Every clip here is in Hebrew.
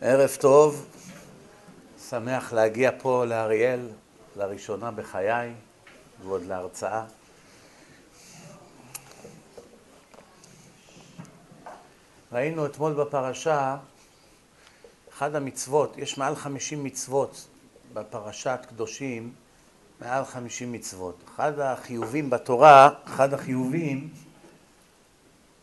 ערב טוב, שמח להגיע פה לאריאל לראשונה בחיי ועוד להרצאה. ראינו אתמול בפרשה, אחת המצוות, יש מעל חמישים מצוות בפרשת קדושים, מעל חמישים מצוות. אחד החיובים בתורה, אחד החיובים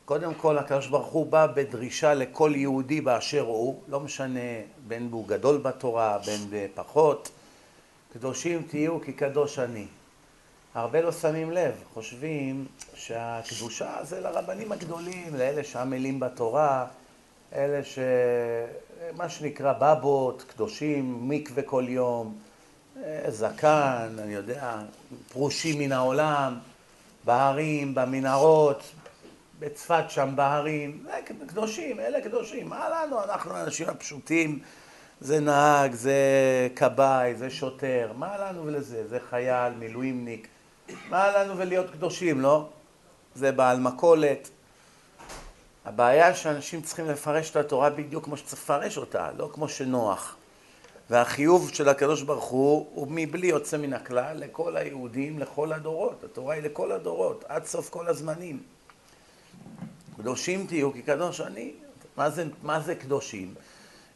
קודם כל הקדוש ברוך הוא בא בדרישה לכל יהודי באשר הוא, לא משנה בין הוא גדול בתורה, בין בפחות, קדושים תהיו כי קדוש אני. הרבה לא שמים לב, חושבים שהקדושה זה לרבנים הגדולים, לאלה שעמלים בתורה, אלה ש... מה שנקרא בבות, קדושים, מקווה כל יום, זקן, אני יודע, פרושים מן העולם, בהרים, במנהרות, בצפת שם בהרים, זה קדושים, אלה קדושים, מה לנו, אנחנו האנשים הפשוטים, זה נהג, זה כבאי, זה שוטר, מה לנו ולזה, זה חייל, מילואימניק, מה לנו ולהיות קדושים, לא? זה בעל מכולת. הבעיה שאנשים צריכים לפרש את התורה בדיוק כמו שצריך לפרש אותה, לא כמו שנוח. והחיוב של הקדוש ברוך הוא הוא מבלי יוצא מן הכלל לכל היהודים, לכל הדורות. התורה היא לכל הדורות, עד סוף כל הזמנים. קדושים תהיו כי קדוש אני. מה זה, מה זה קדושים?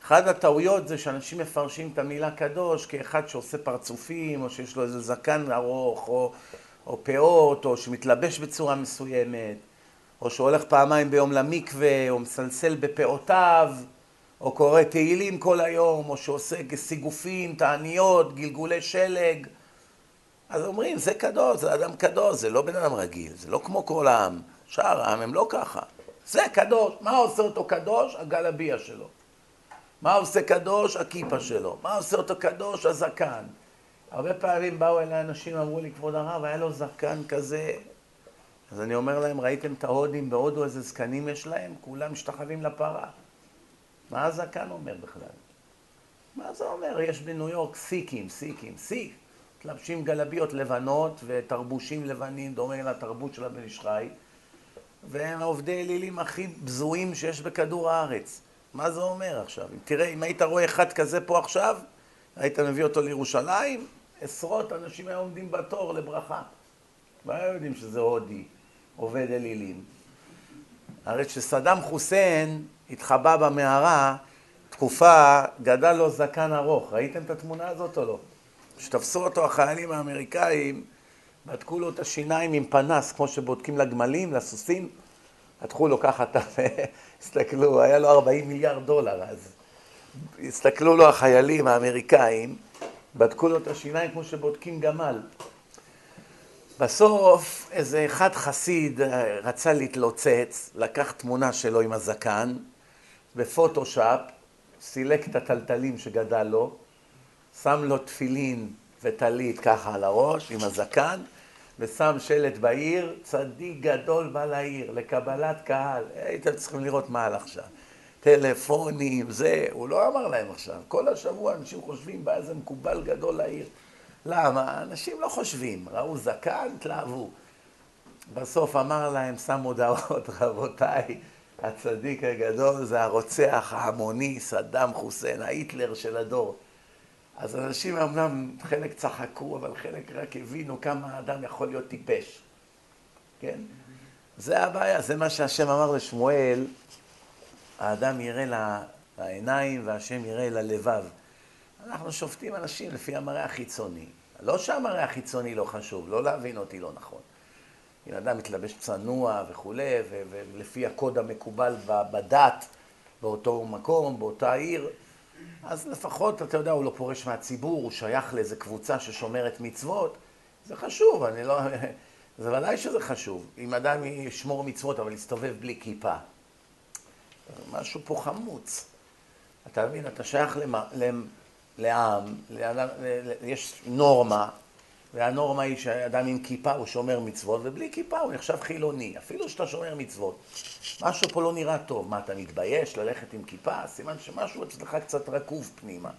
אחת הטעויות זה שאנשים מפרשים את המילה קדוש כאחד שעושה פרצופים, או שיש לו איזה זקן ארוך, או, או פאות, או שמתלבש בצורה מסוימת, או שהולך פעמיים ביום למקווה, או מסלסל בפאותיו, או קורא תהילים כל היום, או שעושה סיגופים, תעניות, גלגולי שלג. אז אומרים, זה קדוש, זה אדם קדוש, זה לא בן אדם רגיל, זה לא כמו כל העם. שאר העם הם לא ככה. זה קדוש. מה עושה אותו קדוש? הגלביה שלו. מה עושה קדוש? הכיפה שלו. מה עושה אותו קדוש? הזקן. הרבה פעמים באו אליי אנשים, אמרו לי, כבוד הרב, היה לו זקן כזה. אז אני אומר להם, ראיתם את ההודים בהודו, איזה זקנים יש להם? כולם משתחווים לפרה. מה הזקן אומר בכלל? מה זה אומר? יש בניו יורק סיקים, סיקים, סיק. מתלבשים גלביות לבנות ותרבושים לבנים, דומה לתרבות של הבן איש חי. והם העובדי אלילים הכי בזויים שיש בכדור הארץ. מה זה אומר עכשיו? תראה, אם היית רואה אחד כזה פה עכשיו, היית מביא אותו לירושלים, עשרות אנשים היו עומדים בתור לברכה. והיו יודעים שזה הודי, עובד אלילים. הרי כשסדאם חוסיין התחבא במערה, תקופה גדל לו זקן ארוך. ראיתם את התמונה הזאת או לא? כשתפסו אותו החיילים האמריקאים, בדקו לו את השיניים עם פנס, כמו שבודקים לגמלים, לסוסים. פתחו לו ככה, הסתכלו, היה לו 40 מיליארד דולר אז. הסתכלו לו החיילים האמריקאים, בדקו לו את השיניים כמו שבודקים גמל. בסוף איזה אחד חסיד אה, רצה להתלוצץ, לקח תמונה שלו עם הזקן, בפוטושאפ, סילק את הטלטלים שגדל לו, שם לו תפילין וטלית ככה על הראש עם הזקן, ושם שלט בעיר, צדיק גדול בא לעיר, לקבלת קהל. הייתם צריכים לראות מה הלך שם. טלפונים, זה, הוא לא אמר להם עכשיו. כל השבוע אנשים חושבים, בא איזה מקובל גדול לעיר. למה? אנשים לא חושבים. ראו זקן, התלהבו. בסוף אמר להם, שם הודעות, רבותיי, הצדיק הגדול זה הרוצח ההמוני, סדאם חוסיין, ההיטלר של הדור. אז אנשים אמנם חלק צחקו, אבל חלק רק הבינו כמה האדם יכול להיות טיפש. כן? זה הבעיה, זה מה שהשם אמר לשמואל, האדם יראה לעיניים והשם יראה ללבב. אנחנו שופטים אנשים לפי המראה החיצוני. לא שהמראה החיצוני לא חשוב, לא להבין אותי לא נכון. אם אדם מתלבש צנוע וכולי, ולפי הקוד המקובל בדת, באותו מקום, באותה עיר, אז לפחות, אתה יודע, הוא לא פורש מהציבור, הוא שייך לאיזה קבוצה ששומרת מצוות, זה חשוב, אני לא... זה ודאי שזה חשוב. אם אדם ישמור מצוות אבל יסתובב בלי כיפה, משהו פה חמוץ. אתה מבין, אתה שייך למה, לעם, לאדם, יש נורמה, והנורמה היא שאדם עם כיפה הוא שומר מצוות, ובלי כיפה הוא נחשב חילוני, אפילו שאתה שומר מצוות. משהו פה לא נראה טוב. מה, אתה מתבייש ללכת עם כיפה? סימן שמשהו אצלך קצת רקוב פנימה.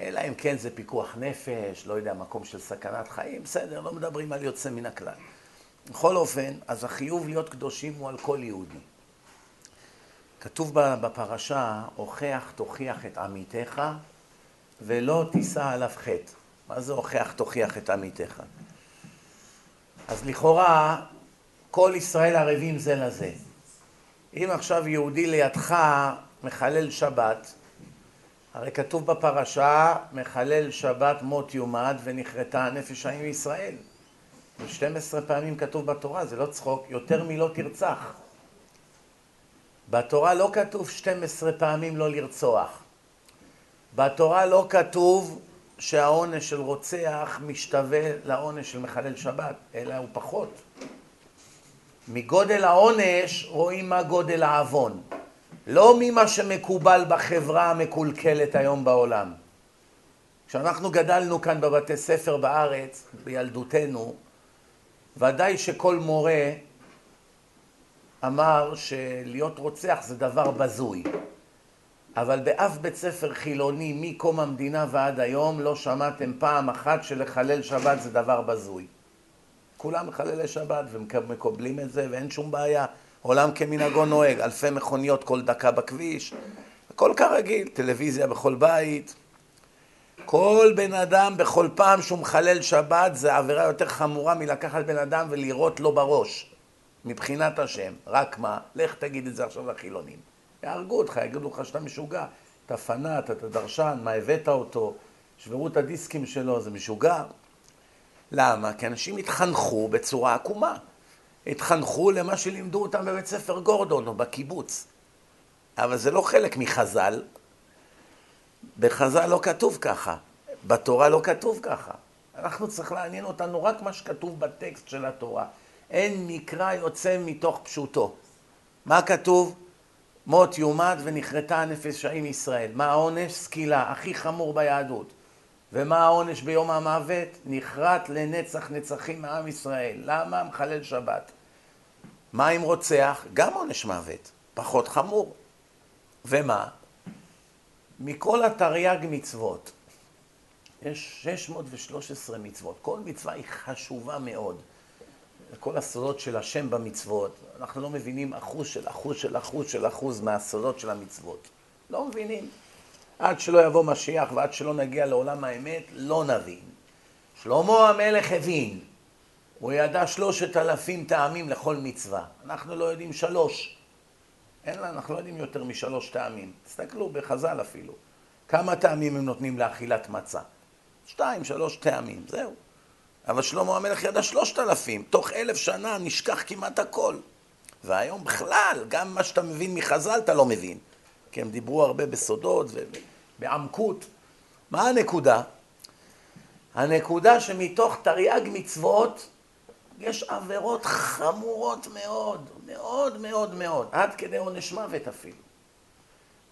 אלא אם כן זה פיקוח נפש, לא יודע, מקום של סכנת חיים, בסדר, לא מדברים על יוצא מן הכלל. בכל אופן, אז החיוב להיות קדושים הוא על כל יהודי. כתוב בפרשה, הוכח תוכיח את עמיתך ולא תישא עליו חטא. מה זה הוכח תוכיח את עמיתך? אז לכאורה כל ישראל ערבים זה לזה. אם עכשיו יהודי לידך מחלל שבת, הרי כתוב בפרשה, מחלל שבת מות יומד ונכרתה הנפש האם ישראל. ו-12 פעמים כתוב בתורה, זה לא צחוק, יותר מלא תרצח. בתורה לא כתוב 12 פעמים לא לרצוח. בתורה לא כתוב שהעונש של רוצח משתווה לעונש של מחלל שבת, אלא הוא פחות. מגודל העונש רואים מה גודל העוון. לא ממה שמקובל בחברה המקולקלת היום בעולם. כשאנחנו גדלנו כאן בבתי ספר בארץ, בילדותנו, ודאי שכל מורה אמר שלהיות רוצח זה דבר בזוי. אבל באף בית ספר חילוני מקום המדינה ועד היום לא שמעתם פעם אחת שלחלל שבת זה דבר בזוי. כולם מחללי שבת ומקבלים את זה ואין שום בעיה. עולם כמנהגו נוהג, אלפי מכוניות כל דקה בכביש, הכל כרגיל, טלוויזיה בכל בית. כל בן אדם בכל פעם שהוא מחלל שבת זה עבירה יותר חמורה מלקחת בן אדם ולירות לו בראש מבחינת השם. רק מה, לך תגיד את זה עכשיו לחילונים. יהרגו אותך, יגידו לך שאתה משוגע. אתה פנאט, אתה דרשן, מה הבאת אותו? שברו את הדיסקים שלו, זה משוגע. למה? כי אנשים התחנכו בצורה עקומה. התחנכו למה שלימדו אותם בבית ספר גורדון או בקיבוץ. אבל זה לא חלק מחז"ל. בחז"ל לא כתוב ככה, בתורה לא כתוב ככה. אנחנו צריך לעניין אותנו רק מה שכתוב בטקסט של התורה. אין מקרא יוצא מתוך פשוטו. מה כתוב? מות יומד ונכרתה הנפש עם ישראל. מה העונש? סקילה, הכי חמור ביהדות. ומה העונש ביום המוות? נכרת לנצח נצחים מעם ישראל. למה? מחלל שבת. מה אם רוצח? גם עונש מוות, פחות חמור. ומה? מכל התרי"ג מצוות, יש 613 מצוות, כל מצווה היא חשובה מאוד. כל הסודות של השם במצוות, אנחנו לא מבינים אחוז של אחוז של אחוז של אחוז מהסודות של המצוות. לא מבינים. עד שלא יבוא משיח ועד שלא נגיע לעולם האמת, לא נבין. שלמה המלך הבין, הוא ידע שלושת אלפים טעמים לכל מצווה. אנחנו לא יודעים שלוש. אין לנו, אנחנו לא יודעים יותר משלוש טעמים. תסתכלו בחז"ל אפילו. כמה טעמים הם נותנים לאכילת מצה? שתיים, שלוש טעמים, זהו. אבל שלמה המלך ידע שלושת אלפים. תוך אלף שנה נשכח כמעט הכל. והיום בכלל, גם מה שאתה מבין מחז"ל אתה לא מבין. כי הם דיברו הרבה בסודות ובעמקות. מה הנקודה? הנקודה שמתוך תרי"ג מצוות יש עבירות חמורות מאוד, מאוד מאוד מאוד, עד כדי עונש מוות אפילו.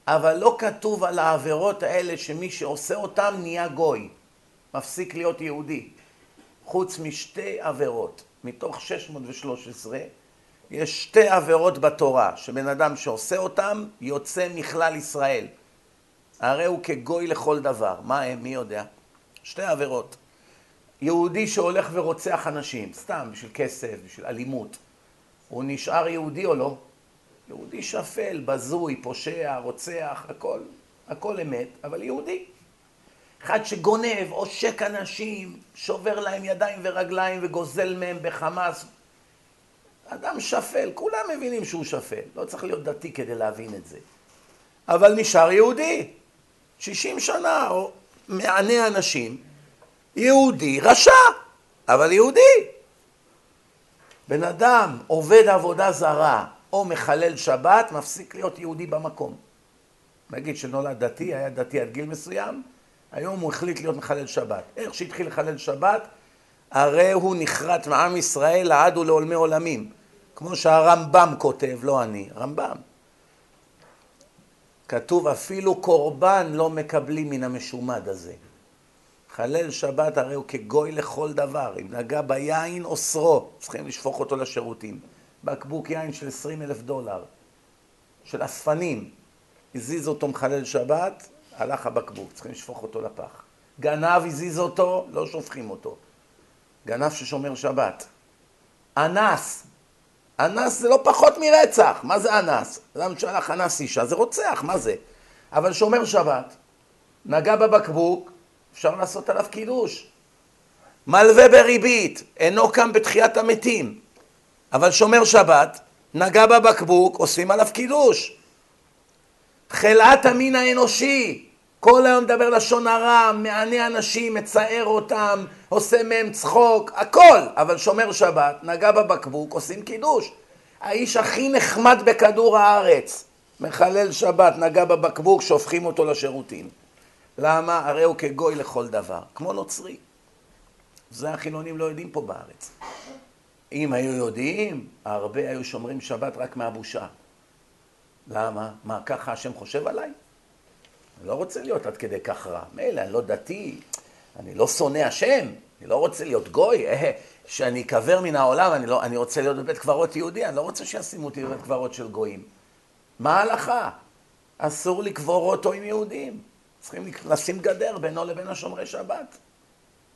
אבל לא כתוב על העבירות האלה שמי שעושה אותן נהיה גוי, מפסיק להיות יהודי. חוץ משתי עבירות, מתוך 613, יש שתי עבירות בתורה, שבן אדם שעושה אותן יוצא מכלל ישראל. הרי הוא כגוי לכל דבר. מה הם? מי יודע? שתי עבירות. יהודי שהולך ורוצח אנשים, סתם בשביל כסף, בשביל אלימות, הוא נשאר יהודי או לא? יהודי שפל, בזוי, פושע, רוצח, הכל, הכל אמת, אבל יהודי. אחד שגונב, עושק אנשים, שובר להם ידיים ורגליים וגוזל מהם בחמאס. אדם שפל, כולם מבינים שהוא שפל, לא צריך להיות דתי כדי להבין את זה. אבל נשאר יהודי, 60 שנה, או מענה אנשים, יהודי רשע, אבל יהודי. בן אדם עובד עבודה זרה או מחלל שבת, מפסיק להיות יהודי במקום. נגיד שנולד דתי, היה דתי עד גיל מסוים, היום הוא החליט להיות מחלל שבת. איך שהתחיל לחלל שבת, הרי הוא נחרט מעם ישראל לעד ולעולמי עולמים. כמו שהרמב"ם כותב, לא אני, רמב"ם. כתוב אפילו קורבן לא מקבלים מן המשומד הזה. חלל שבת הרי הוא כגוי לכל דבר, אם נגע ביין אוסרו, צריכים לשפוך אותו לשירותים. בקבוק יין של עשרים אלף דולר, של אספנים, הזיז אותו מחלל שבת, הלך הבקבוק, צריכים לשפוך אותו לפח. גנב הזיז אותו, לא שופכים אותו. גנב ששומר שבת. אנס, אנס זה לא פחות מרצח. מה זה אנס? אדם שהלך אנס אישה, זה רוצח, מה זה? אבל שומר שבת, נגע בבקבוק, אפשר לעשות עליו קידוש. מלווה בריבית, אינו קם בתחיית המתים. אבל שומר שבת, נגע בבקבוק, עושים עליו קידוש. חלאת המין האנושי, כל היום מדבר לשון הרע, מענה אנשים, מצער אותם, עושה מהם צחוק, הכל, אבל שומר שבת, נגע בבקבוק, עושים קידוש. האיש הכי נחמד בכדור הארץ, מחלל שבת, נגע בבקבוק, שופכים אותו לשירותים. למה? הרי הוא כגוי לכל דבר, כמו נוצרי. זה החילונים לא יודעים פה בארץ. אם היו יודעים, הרבה היו שומרים שבת רק מהבושה. למה? מה, ככה השם חושב עליי? אני לא רוצה להיות עד כדי כך רע. מילא, אני לא דתי, אני לא שונא השם, אני לא רוצה להיות גוי, אה, שאני אקבר מן העולם, אני, לא, אני רוצה להיות בבית קברות יהודי, אני לא רוצה שישימו אותי בבית קברות של גויים. מה ההלכה? אסור לקבור אותו עם יהודים. צריכים לשים גדר בינו לבין השומרי שבת.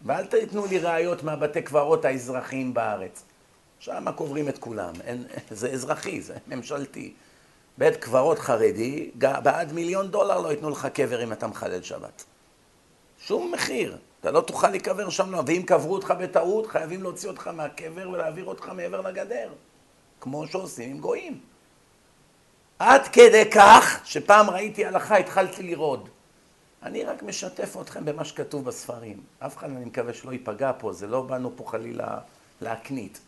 ואל תיתנו לי ראיות מהבתי קברות האזרחיים בארץ. שם קוברים את כולם. אין, זה אזרחי, זה ממשלתי. בית קברות חרדי, בעד מיליון דולר לא ייתנו לך קבר אם אתה מחלל שבת. שום מחיר. אתה לא תוכל להיקבר שם, לא. ואם קברו אותך בטעות, חייבים להוציא אותך מהקבר ולהעביר אותך מעבר לגדר. כמו שעושים עם גויים. עד כדי כך, שפעם ראיתי הלכה, התחלתי לרעוד. אני רק משתף אתכם במה שכתוב בספרים. אף אחד, אני מקווה שלא ייפגע פה, זה לא באנו פה חלילה להקנית.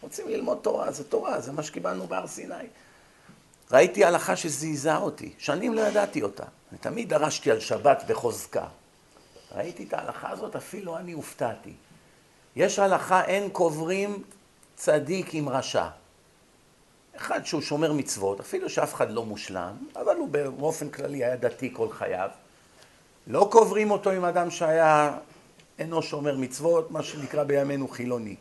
רוצים ללמוד תורה, זה תורה, זה מה שקיבלנו בהר סיני. ראיתי הלכה שזעזעה אותי, שנים לא ידעתי אותה. אני תמיד דרשתי על שבת בחוזקה. ראיתי את ההלכה הזאת, אפילו אני הופתעתי. יש הלכה, אין קוברים צדיק עם רשע. אחד שהוא שומר מצוות, אפילו שאף אחד לא מושלם, אבל הוא באופן כללי היה דתי כל חייו. לא קוברים אותו עם אדם שהיה אינו שומר מצוות, מה שנקרא בימינו חילוני.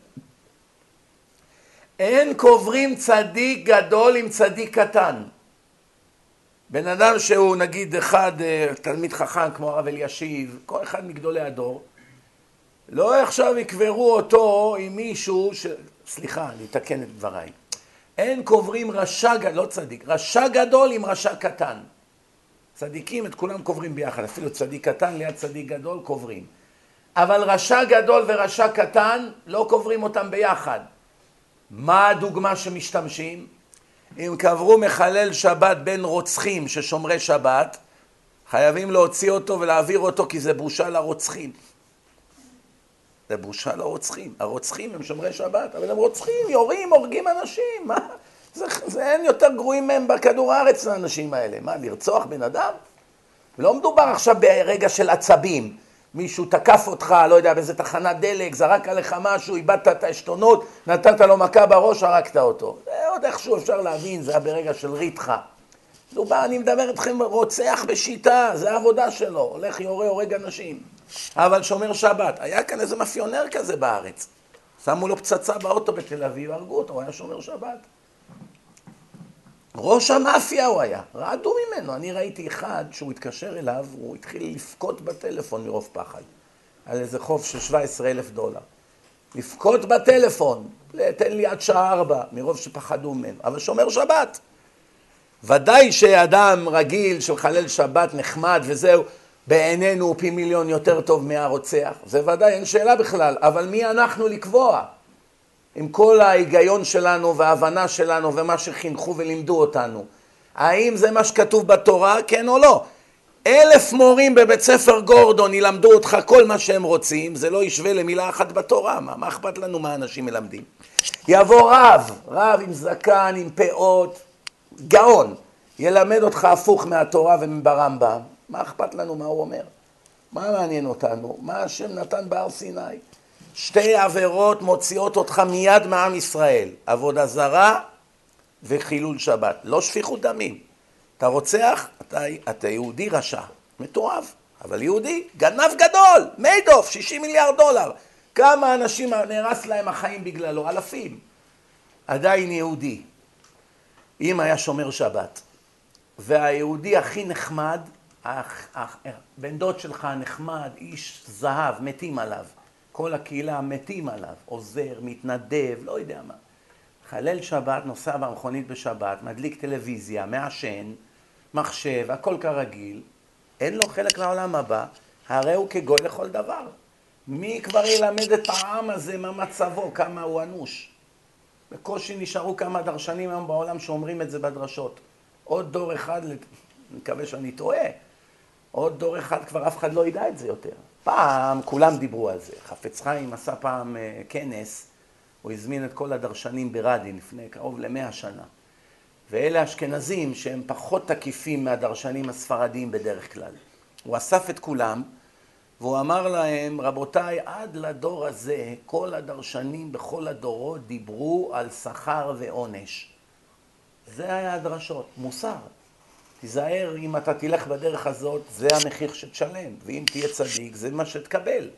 אין קוברים צדיק גדול עם צדיק קטן. בן אדם שהוא נגיד אחד, אה, תלמיד חכם כמו הרב אלישיב, כל אחד מגדולי הדור, לא עכשיו יקברו אותו עם מישהו ש... סליחה, אני אתקן את דבריי. אין קוברים רשע, לא צדיק, רשע גדול עם רשע קטן. צדיקים, את כולם קוברים ביחד, אפילו צדיק קטן ליד צדיק גדול קוברים. אבל רשע גדול ורשע קטן, לא קוברים אותם ביחד. מה הדוגמה שמשתמשים? אם קברו מחלל שבת בין רוצחים ששומרי שבת, חייבים להוציא אותו ולהעביר אותו כי זה בושה לרוצחים. זה בושה לרוצחים. הרוצחים הם שומרי שבת, אבל הם רוצחים, יורים, הורגים אנשים. מה? זה, זה אין יותר גרועים מהם בכדור הארץ לאנשים האלה. מה, לרצוח בן אדם? לא מדובר עכשיו ברגע של עצבים. מישהו תקף אותך, לא יודע, באיזה תחנת דלק, זרק עליך משהו, איבדת את העשתונות, נתת לו מכה בראש, הרגת אותו. זה עוד איכשהו אפשר להבין, זה היה ברגע של ריתחה. דובר, אני מדבר איתכם, רוצח בשיטה, זה העבודה שלו, הולך, יורה, הורג אנשים. אבל שומר שבת. היה כאן איזה מאפיונר כזה בארץ. שמו לו פצצה באוטו בתל אביב, הרגו אותו, הוא היה שומר שבת. ראש המאפיה הוא היה, רעדו ממנו. אני ראיתי אחד שהוא התקשר אליו, הוא התחיל לבכות בטלפון מרוב פחד, על איזה חוב של 17 אלף דולר. לבכות בטלפון, תן לי עד שעה ארבע, מרוב שפחדו ממנו, אבל שומר שבת. ודאי שאדם רגיל של חלל שבת נחמד וזהו, בעינינו הוא פי מיליון יותר טוב מהרוצח, זה ודאי, אין שאלה בכלל, אבל מי אנחנו לקבוע? עם כל ההיגיון שלנו וההבנה שלנו ומה שחינכו ולימדו אותנו. האם זה מה שכתוב בתורה, כן או לא? אלף מורים בבית ספר גורדון ילמדו אותך כל מה שהם רוצים, זה לא ישווה למילה אחת בתורה, מה, מה אכפת לנו מה אנשים מלמדים? יבוא רב, רב עם זקן, עם פאות, גאון, ילמד אותך הפוך מהתורה ומברמב"ם, מה אכפת לנו מה הוא אומר? מה מעניין אותנו? מה השם נתן בהר סיני? שתי עבירות מוציאות אותך מיד מעם ישראל, עבודה זרה וחילול שבת, לא שפיכות דמים. אתה רוצח, אתה, אתה יהודי רשע, מתועב, אבל יהודי, גנב גדול, מיידוף, 60 מיליארד דולר. כמה אנשים נהרס להם החיים בגללו? אלפים. עדיין יהודי. אם היה שומר שבת, והיהודי הכי נחמד, בן דוד שלך נחמד, איש זהב, מתים עליו. כל הקהילה מתים עליו, עוזר, מתנדב, לא יודע מה. חלל שבת, נוסע במכונית בשבת, מדליק טלוויזיה, מעשן, מחשב, הכל כרגיל, אין לו חלק לעולם הבא, הרי הוא כגוי לכל דבר. מי כבר ילמד את העם הזה מה מצבו, כמה הוא אנוש? בקושי נשארו כמה דרשנים היום בעולם שאומרים את זה בדרשות. עוד דור אחד, אני מקווה שאני טועה, עוד דור אחד כבר אף אחד לא ידע את זה יותר. פעם כולם דיברו על זה. חפץ חיים עשה פעם uh, כנס, הוא הזמין את כל הדרשנים ברדין לפני קרוב למאה שנה. ואלה אשכנזים שהם פחות תקיפים מהדרשנים הספרדיים בדרך כלל. הוא אסף את כולם, והוא אמר להם, רבותיי, עד לדור הזה, כל הדרשנים בכל הדורות דיברו על שכר ועונש. זה היה הדרשות, מוסר. תיזהר, אם אתה תלך בדרך הזאת, זה המחיר שתשלם, ואם תהיה צדיק, זה מה שתקבל.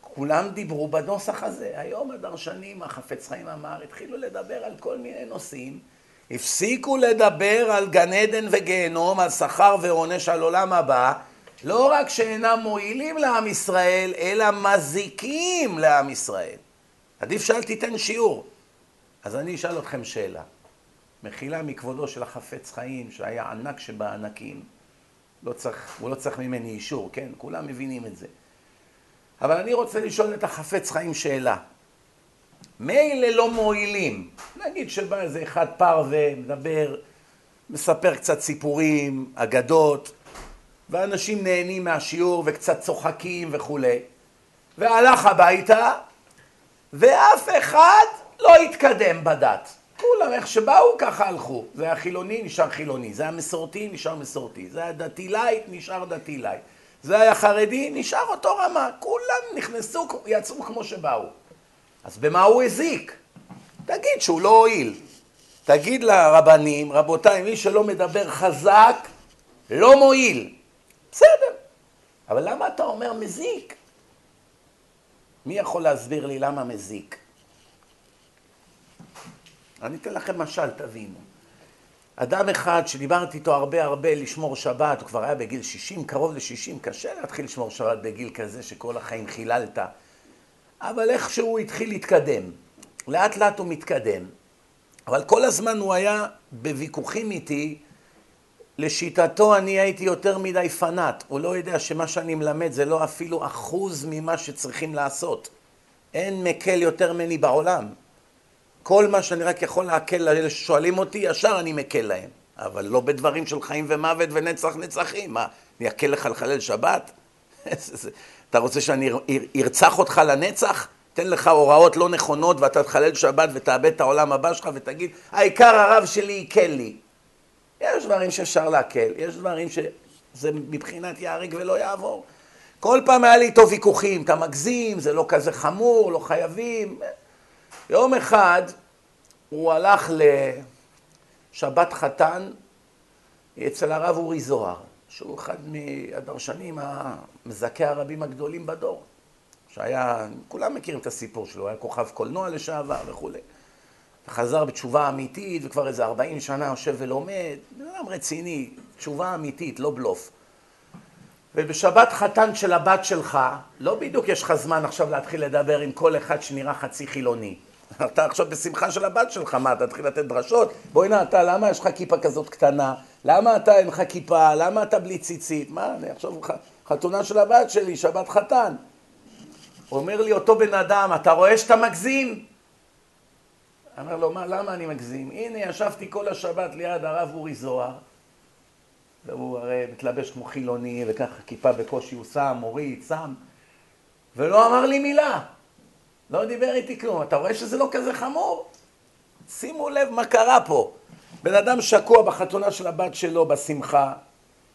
כולם דיברו בנוסח הזה. היום הדרשנים, החפץ חיים אמר, התחילו לדבר על כל מיני נושאים, הפסיקו לדבר על גן עדן וגיהנום, על שכר ועונש על עולם הבא, לא רק שאינם מועילים לעם ישראל, אלא מזיקים לעם ישראל. עדיף שאל תיתן שיעור. אז אני אשאל אתכם שאלה. מחילה מכבודו של החפץ חיים, שהיה ענק שבענקים, לא צריך, הוא לא צריך ממני אישור, כן? כולם מבינים את זה. אבל אני רוצה לשאול את החפץ חיים שאלה. מילא לא מועילים, נגיד שבא איזה אחד פרווה, מדבר, מספר קצת סיפורים, אגדות, ואנשים נהנים מהשיעור וקצת צוחקים וכולי, והלך הביתה, ואף אחד לא התקדם בדת. כולם איך שבאו ככה הלכו. זה החילוני נשאר חילוני, זה המסורתי נשאר מסורתי, זה הדתי לייט נשאר דתי לייט, זה היה חרדי נשאר אותו רמה, כולם נכנסו, יצאו כמו שבאו. אז במה הוא הזיק? תגיד שהוא לא הועיל. תגיד לרבנים, רבותיי, מי שלא מדבר חזק, לא מועיל. בסדר. אבל למה אתה אומר מזיק? מי יכול להסביר לי למה מזיק? אני אתן לכם משל, תבינו. אדם אחד שדיברתי איתו הרבה הרבה לשמור שבת, הוא כבר היה בגיל 60, קרוב ל-60, קשה להתחיל לשמור שבת בגיל כזה שכל החיים חיללת, אבל איכשהו הוא התחיל להתקדם. לאט לאט הוא מתקדם. אבל כל הזמן הוא היה בוויכוחים איתי, לשיטתו אני הייתי יותר מדי פנאט, הוא לא יודע שמה שאני מלמד זה לא אפילו אחוז ממה שצריכים לעשות. אין מקל יותר ממני בעולם. כל מה שאני רק יכול להקל לאלה ששואלים אותי, ישר אני מקל להם. אבל לא בדברים של חיים ומוות ונצח נצחים. מה, אני אקל לך לחלל שבת? אתה רוצה שאני ארצח אותך לנצח? תן לך הוראות לא נכונות ואתה תחלל שבת ותאבד את העולם הבא שלך ותגיד, העיקר הרב שלי עיקל לי. יש דברים שאפשר להקל, יש דברים שזה מבחינת ייהרג ולא יעבור. כל פעם היה לי איתו ויכוחים, אתה מגזים, זה לא כזה חמור, לא חייבים. יום אחד הוא הלך לשבת חתן אצל הרב אורי זוהר, שהוא אחד מהדרשנים המזכי הרבים הגדולים בדור, שהיה, כולם מכירים את הסיפור שלו, היה כוכב קולנוע לשעבר וכולי. חזר בתשובה אמיתית, וכבר איזה 40 שנה יושב ולומד, בן אדם רציני, תשובה אמיתית, לא בלוף. ובשבת חתן של הבת שלך, לא בדיוק יש לך זמן עכשיו להתחיל לדבר עם כל אחד שנראה חצי חילוני. אתה עכשיו בשמחה של הבת שלך, מה, אתה תתחיל לתת דרשות? בואי נא, אתה, למה יש לך כיפה כזאת קטנה? למה אתה אין לך כיפה? למה אתה בלי ציצית? מה, אני עכשיו חתונה של הבת שלי, שבת חתן. אומר לי אותו בן אדם, אתה רואה שאתה מגזים? אמר לו, מה, למה אני מגזים? הנה, ישבתי כל השבת ליד הרב אורי זוהר, והוא הרי מתלבש כמו חילוני, וככה כיפה בקושי הוא שם, מוריד, שם, ולא אמר לי מילה. לא דיבר איתי כלום. אתה רואה שזה לא כזה חמור? שימו לב מה קרה פה. בן אדם שקוע בחתונה של הבת שלו בשמחה,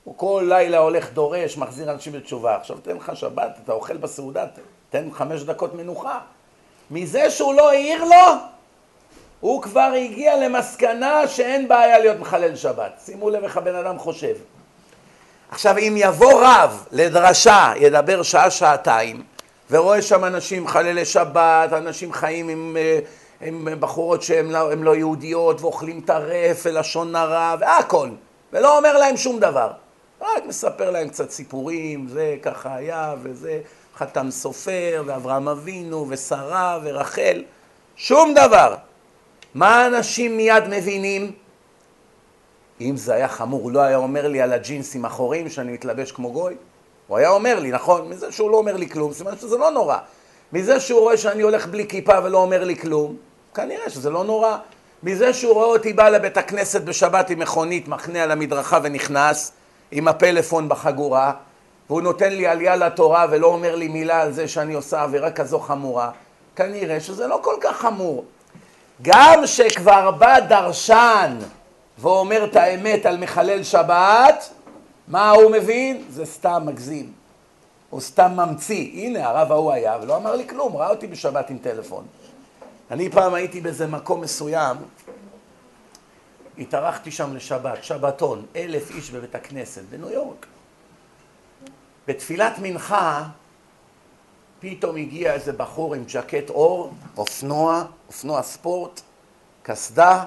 הוא כל לילה הולך דורש, מחזיר אנשים לתשובה. עכשיו תן לך שבת, אתה אוכל בסעודה, תן חמש דקות מנוחה. מזה שהוא לא העיר לו, הוא כבר הגיע למסקנה שאין בעיה להיות מחלל שבת. שימו לב איך הבן אדם חושב. עכשיו, אם יבוא רב לדרשה, ידבר שעה-שעתיים, ורואה שם אנשים חללי שבת, אנשים חיים עם, אה, עם בחורות שהן לא, לא יהודיות, ואוכלים טרף ולשון הרע, והכל, ולא אומר להם שום דבר. רק מספר להם קצת סיפורים, זה ככה היה, וזה חתם סופר, ואברהם אבינו, ושרה, ורחל, שום דבר. מה אנשים מיד מבינים? אם זה היה חמור, הוא לא היה אומר לי על הג'ינסים החורים שאני מתלבש כמו גוי? הוא היה אומר לי, נכון? מזה שהוא לא אומר לי כלום, סימן שזה לא נורא. מזה שהוא רואה שאני הולך בלי כיפה ולא אומר לי כלום, כנראה שזה לא נורא. מזה שהוא רואה אותי בא לבית הכנסת בשבת עם מכונית, מחנה על המדרכה ונכנס, עם הפלאפון בחגורה, והוא נותן לי עלייה לתורה ולא אומר לי מילה על זה שאני עושה עבירה כזו חמורה, כנראה שזה לא כל כך חמור. גם שכבר בא דרשן ואומר את האמת על מחלל שבת, מה הוא מבין? זה סתם מגזים. הוא סתם ממציא. הנה, הרב ההוא היה ולא אמר לי כלום, ראה אותי בשבת עם טלפון. אני פעם הייתי באיזה מקום מסוים, התארחתי שם לשבת, שבתון, אלף איש בבית הכנסת בניו יורק. בתפילת מנחה פתאום הגיע איזה בחור עם ג'קט אור, אופנוע, אופנוע ספורט, קסדה,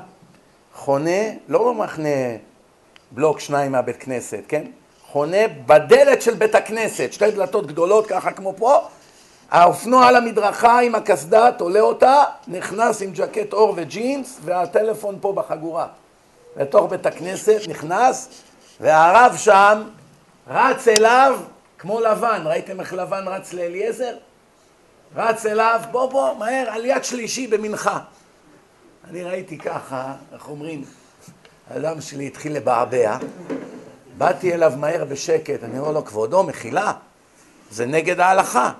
חונה, לא במחנה בלוק שניים מהבית כנסת, כן? חונה בדלת של בית הכנסת, שתי דלתות גדולות ככה כמו פה, האופנוע על המדרכה עם הקסדה, תולה אותה, נכנס עם ג'קט אור וג'ינס והטלפון פה בחגורה. לתוך בית הכנסת, נכנס, והרב שם רץ אליו כמו לבן, ראיתם איך לבן רץ לאליעזר? רץ אליו, בוא בוא, מהר, על יד שלישי במנחה. אני ראיתי ככה, איך אומרים, הדם שלי התחיל לבעבע, באתי אליו מהר בשקט, אני אומר לו, כבודו, מחילה, זה נגד ההלכה.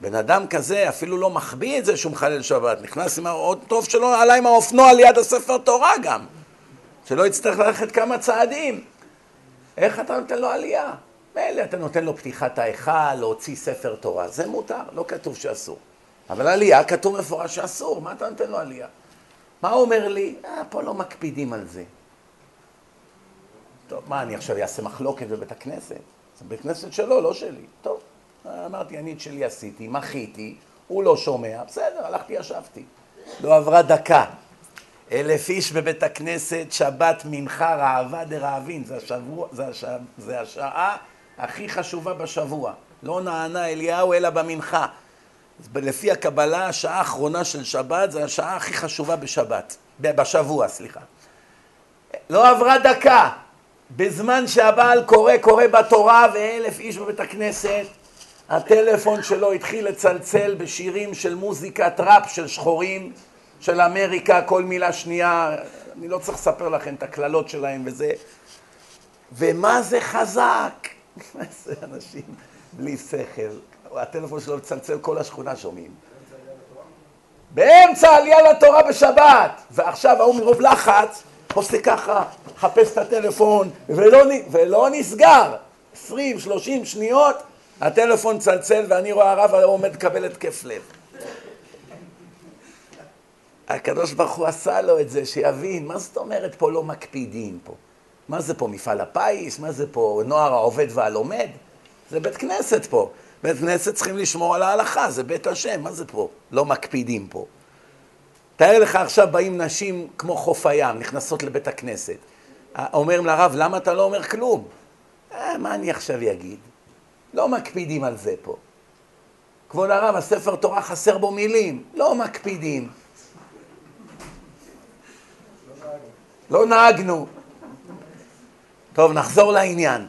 בן אדם כזה אפילו לא מחביא את זה שהוא מחלל שבת, נכנס עם עוד טוב שלא עלה עם האופנוע ליד הספר תורה גם, שלא יצטרך ללכת כמה צעדים. איך אתה נותן לו עלייה? מילא אתה נותן לו פתיחת ההיכל, להוציא ספר תורה, זה מותר, לא כתוב שאסור. אבל עלייה כתוב מפורש שאסור, מה אתה נותן לו עלייה? מה הוא אומר לי? אה, פה לא מקפידים על זה. טוב, מה, אני עכשיו אעשה מחלוקת בבית הכנסת? זה בית כנסת שלו, לא שלי. טוב, אמרתי, אני את שלי עשיתי, מחיתי, הוא לא שומע, בסדר, הלכתי, ישבתי. לא עברה דקה. אלף איש בבית הכנסת, שבת מנחה ראווה דרעבין, זה, השבוע, זה, השע, זה השעה הכי חשובה בשבוע. לא נענה אליהו אלא במנחה. לפי הקבלה, השעה האחרונה של שבת זה השעה הכי חשובה בשבת, בשבוע, סליחה. לא עברה דקה, בזמן שהבעל קורא, קורא בתורה ואלף איש בבית הכנסת, הטלפון שלו התחיל לצלצל בשירים של מוזיקת ראפ של שחורים, של אמריקה, כל מילה שנייה, אני לא צריך לספר לכם את הקללות שלהם וזה. ומה זה חזק? איזה אנשים בלי שכל. הטלפון שלו מצלצל, כל השכונה שומעים. באמצע עלייה לתורה בשבת, ועכשיו ההוא מרוב לחץ עושה ככה, מחפש את הטלפון, ולא, ולא נסגר. 20-30 שניות, הטלפון צלצל ואני רואה הרב עומד לקבל התקף לב. הקדוש ברוך הוא עשה לו את זה, שיבין, מה זאת אומרת פה לא מקפידים פה? מה זה פה, מפעל הפיס? מה זה פה, נוער העובד והלומד? זה בית כנסת פה. בית כנסת צריכים לשמור על ההלכה, זה בית השם, מה זה פה? לא מקפידים פה. תאר לך עכשיו באים נשים כמו חוף הים, נכנסות לבית הכנסת. אומרים לרב, למה אתה לא אומר כלום? אה, מה אני עכשיו אגיד? לא מקפידים על זה פה. כבוד הרב, הספר תורה חסר בו מילים, לא מקפידים. לא נהגנו. טוב, נחזור לעניין.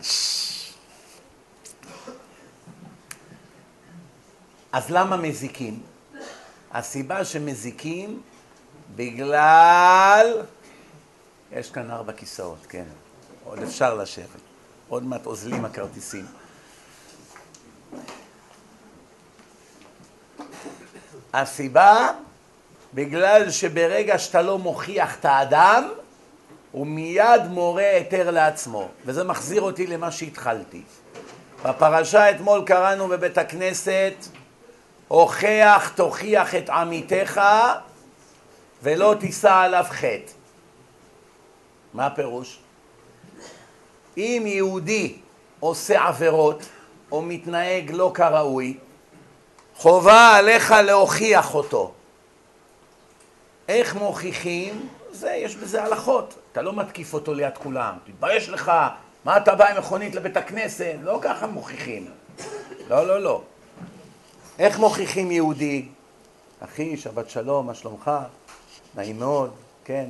אז למה מזיקים? הסיבה שמזיקים בגלל... יש כאן ארבע כיסאות, כן. עוד אפשר לשבת. עוד מעט אוזלים הכרטיסים. הסיבה, בגלל שברגע שאתה לא מוכיח את האדם, הוא מיד מורה היתר לעצמו. וזה מחזיר אותי למה שהתחלתי. בפרשה אתמול קראנו בבית הכנסת, הוכח תוכיח את עמיתך ולא תישא עליו חטא. מה הפירוש? אם יהודי עושה עבירות או מתנהג לא כראוי, חובה עליך להוכיח אותו. איך מוכיחים? זה, יש בזה הלכות. אתה לא מתקיף אותו ליד כולם. תתבייש לך, מה אתה בא עם מכונית לבית הכנסת? לא ככה מוכיחים. לא, לא, לא. איך מוכיחים יהודי? אחי, שבת שלום, מה שלומך? נעים מאוד, כן.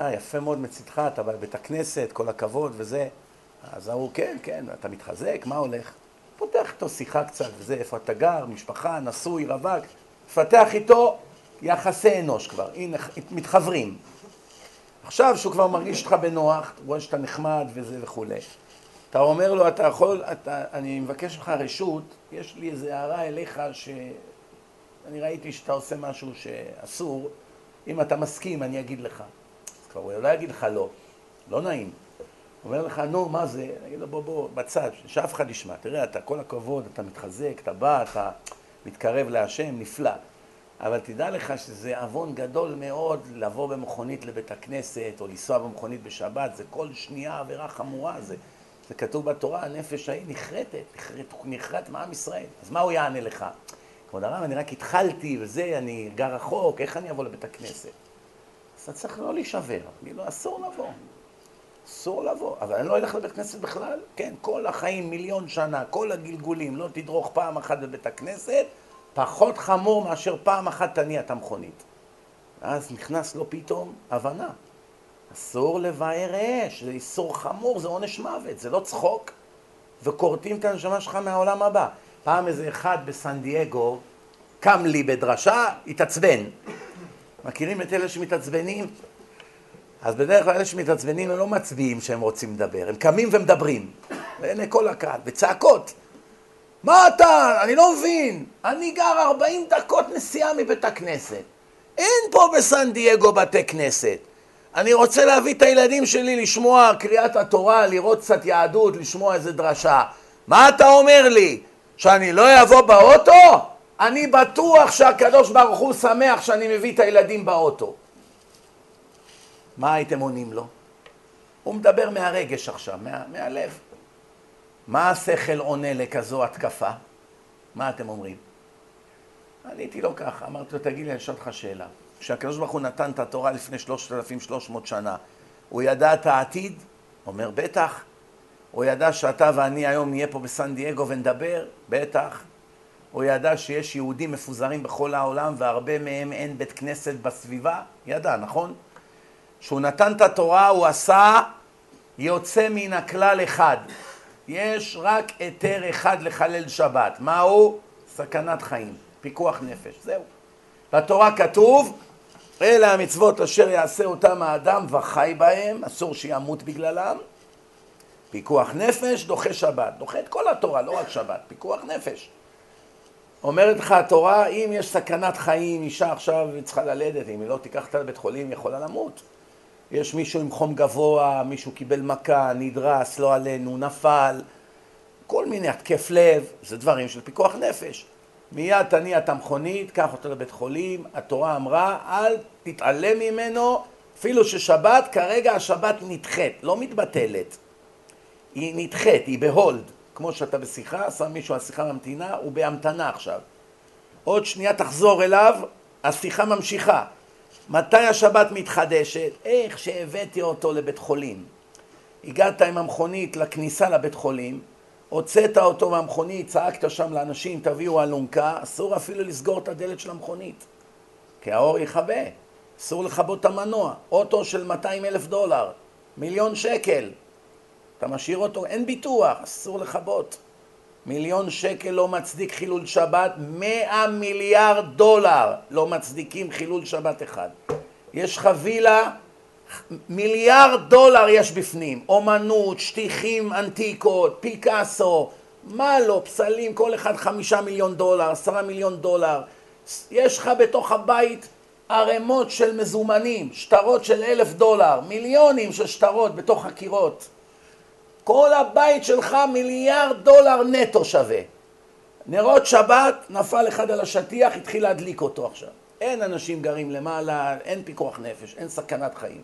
אה, יפה מאוד מצידך, אתה בבית הכנסת, כל הכבוד וזה. אז ההוא, כן, כן, אתה מתחזק, מה הולך? פותח איתו שיחה קצת וזה, איפה אתה גר, משפחה, נשוי, רווק, מפתח איתו יחסי אנוש כבר, הנה, מתחברים. עכשיו שהוא כבר מרגיש איתך בנוח, רואה שאתה נחמד וזה וכולי. אתה אומר לו, אתה יכול, אתה, אני מבקש ממך רשות, יש לי איזו הערה אליך שאני ראיתי שאתה עושה משהו שאסור, אם אתה מסכים אני אגיד לך. אז כבר הוא לא יגיד לך לא, לא נעים. הוא אומר לך, נו, מה זה? אני אגיד לו, בוא, בוא, בצד, שאף אחד ישמע. תראה, אתה, כל הכבוד, אתה מתחזק, אתה בא, אתה מתקרב להשם, נפלא. אבל תדע לך שזה עוון גדול מאוד לבוא במכונית לבית הכנסת, או לנסוע במכונית בשבת, זה כל שנייה עבירה חמורה, זה, זה כתוב בתורה, הנפש ההיא נחרטת, נחרט, נחרט מעם ישראל. אז מה הוא יענה לך? כבוד הרב, אני רק התחלתי וזה, אני גר רחוק, איך אני אבוא לבית הכנסת? אז אתה צריך לא להישבר, אני לא, אסור לבוא. אסור לבוא, אבל אני לא אלך לבית כנסת בכלל. כן, כל החיים, מיליון שנה, כל הגלגולים, לא תדרוך פעם אחת בבית הכנסת, פחות חמור מאשר פעם אחת תניע את המכונית. אז נכנס לו פתאום הבנה. אסור לבאר אש, זה איסור חמור, זה עונש מוות, זה לא צחוק. וכורתים את הנשמה שלך מהעולם הבא. פעם איזה אחד בסן דייגו קם לי בדרשה, התעצבן. מכירים את אלה שמתעצבנים? אז בדרך כלל אלה שמתעצבנים הם לא מצביעים שהם רוצים לדבר, הם קמים ומדברים. לעיני כל הקהל, וצעקות. מה אתה? אני לא מבין. אני גר 40 דקות נסיעה מבית הכנסת. אין פה בסן דייגו בתי כנסת. אני רוצה להביא את הילדים שלי לשמוע קריאת התורה, לראות קצת יהדות, לשמוע איזה דרשה. מה אתה אומר לי? שאני לא אבוא באוטו? אני בטוח שהקדוש ברוך הוא שמח שאני מביא את הילדים באוטו. מה הייתם עונים לו? הוא מדבר מהרגש עכשיו, מה, מהלב. מה השכל עונה לכזו התקפה? מה אתם אומרים? עניתי לו ככה, אמרתי לו, תגיד לי, אני אשאל אותך שאלה. כשהקדוש ברוך הוא נתן את התורה לפני 3,300 שנה, הוא ידע את העתיד? אומר, בטח. הוא ידע שאתה ואני היום נהיה פה בסן דייגו ונדבר? בטח. הוא ידע שיש יהודים מפוזרים בכל העולם והרבה מהם אין בית כנסת בסביבה? ידע, נכון? כשהוא נתן את התורה הוא עשה יוצא מן הכלל אחד. יש רק היתר אחד לחלל שבת. מהו? סכנת חיים, פיקוח נפש. זהו. בתורה כתוב, אלה המצוות אשר יעשה אותם האדם וחי בהם, אסור שימות בגללם. פיקוח נפש, דוחה שבת. דוחה את כל התורה, לא רק שבת, פיקוח נפש. אומרת לך התורה, אם יש סכנת חיים, אישה עכשיו צריכה ללדת, אם היא לא תיקח אותה לבית חולים, היא יכולה למות. יש מישהו עם חום גבוה, מישהו קיבל מכה, נדרס, לא עלינו, נפל, כל מיני התקף לב, זה דברים של פיקוח נפש. מיד תניע את המכונית, קח אותו לבית חולים, התורה אמרה, אל תתעלם ממנו, אפילו ששבת, כרגע השבת נדחית, לא מתבטלת. היא נדחית, היא בהולד. כמו שאתה בשיחה, שם מישהו, השיחה ממתינה, הוא בהמתנה עכשיו. עוד שנייה תחזור אליו, השיחה ממשיכה. מתי השבת מתחדשת? איך שהבאתי אותו לבית חולים. הגעת עם המכונית לכניסה לבית חולים, הוצאת אותו מהמכונית, צעקת שם לאנשים, תביאו אלונקה, אסור אפילו לסגור את הדלת של המכונית, כי האור יכבה, אסור לכבות את המנוע, אוטו של 200 אלף דולר, מיליון שקל, אתה משאיר אותו, אין ביטוח, אסור לכבות. מיליון שקל לא מצדיק חילול שבת, מאה מיליארד דולר לא מצדיקים חילול שבת אחד. יש לך וילה, מיליארד דולר יש בפנים, אומנות, שטיחים אנטיקות, פיקאסו, מה לא, פסלים, כל אחד חמישה מיליון דולר, עשרה מיליון דולר. יש לך בתוך הבית ערימות של מזומנים, שטרות של אלף דולר, מיליונים של שטרות בתוך הקירות. כל הבית שלך מיליארד דולר נטו שווה. נרות שבת, נפל אחד על השטיח, התחיל להדליק אותו עכשיו. אין אנשים גרים למעלה, אין פיקוח נפש, אין סכנת חיים.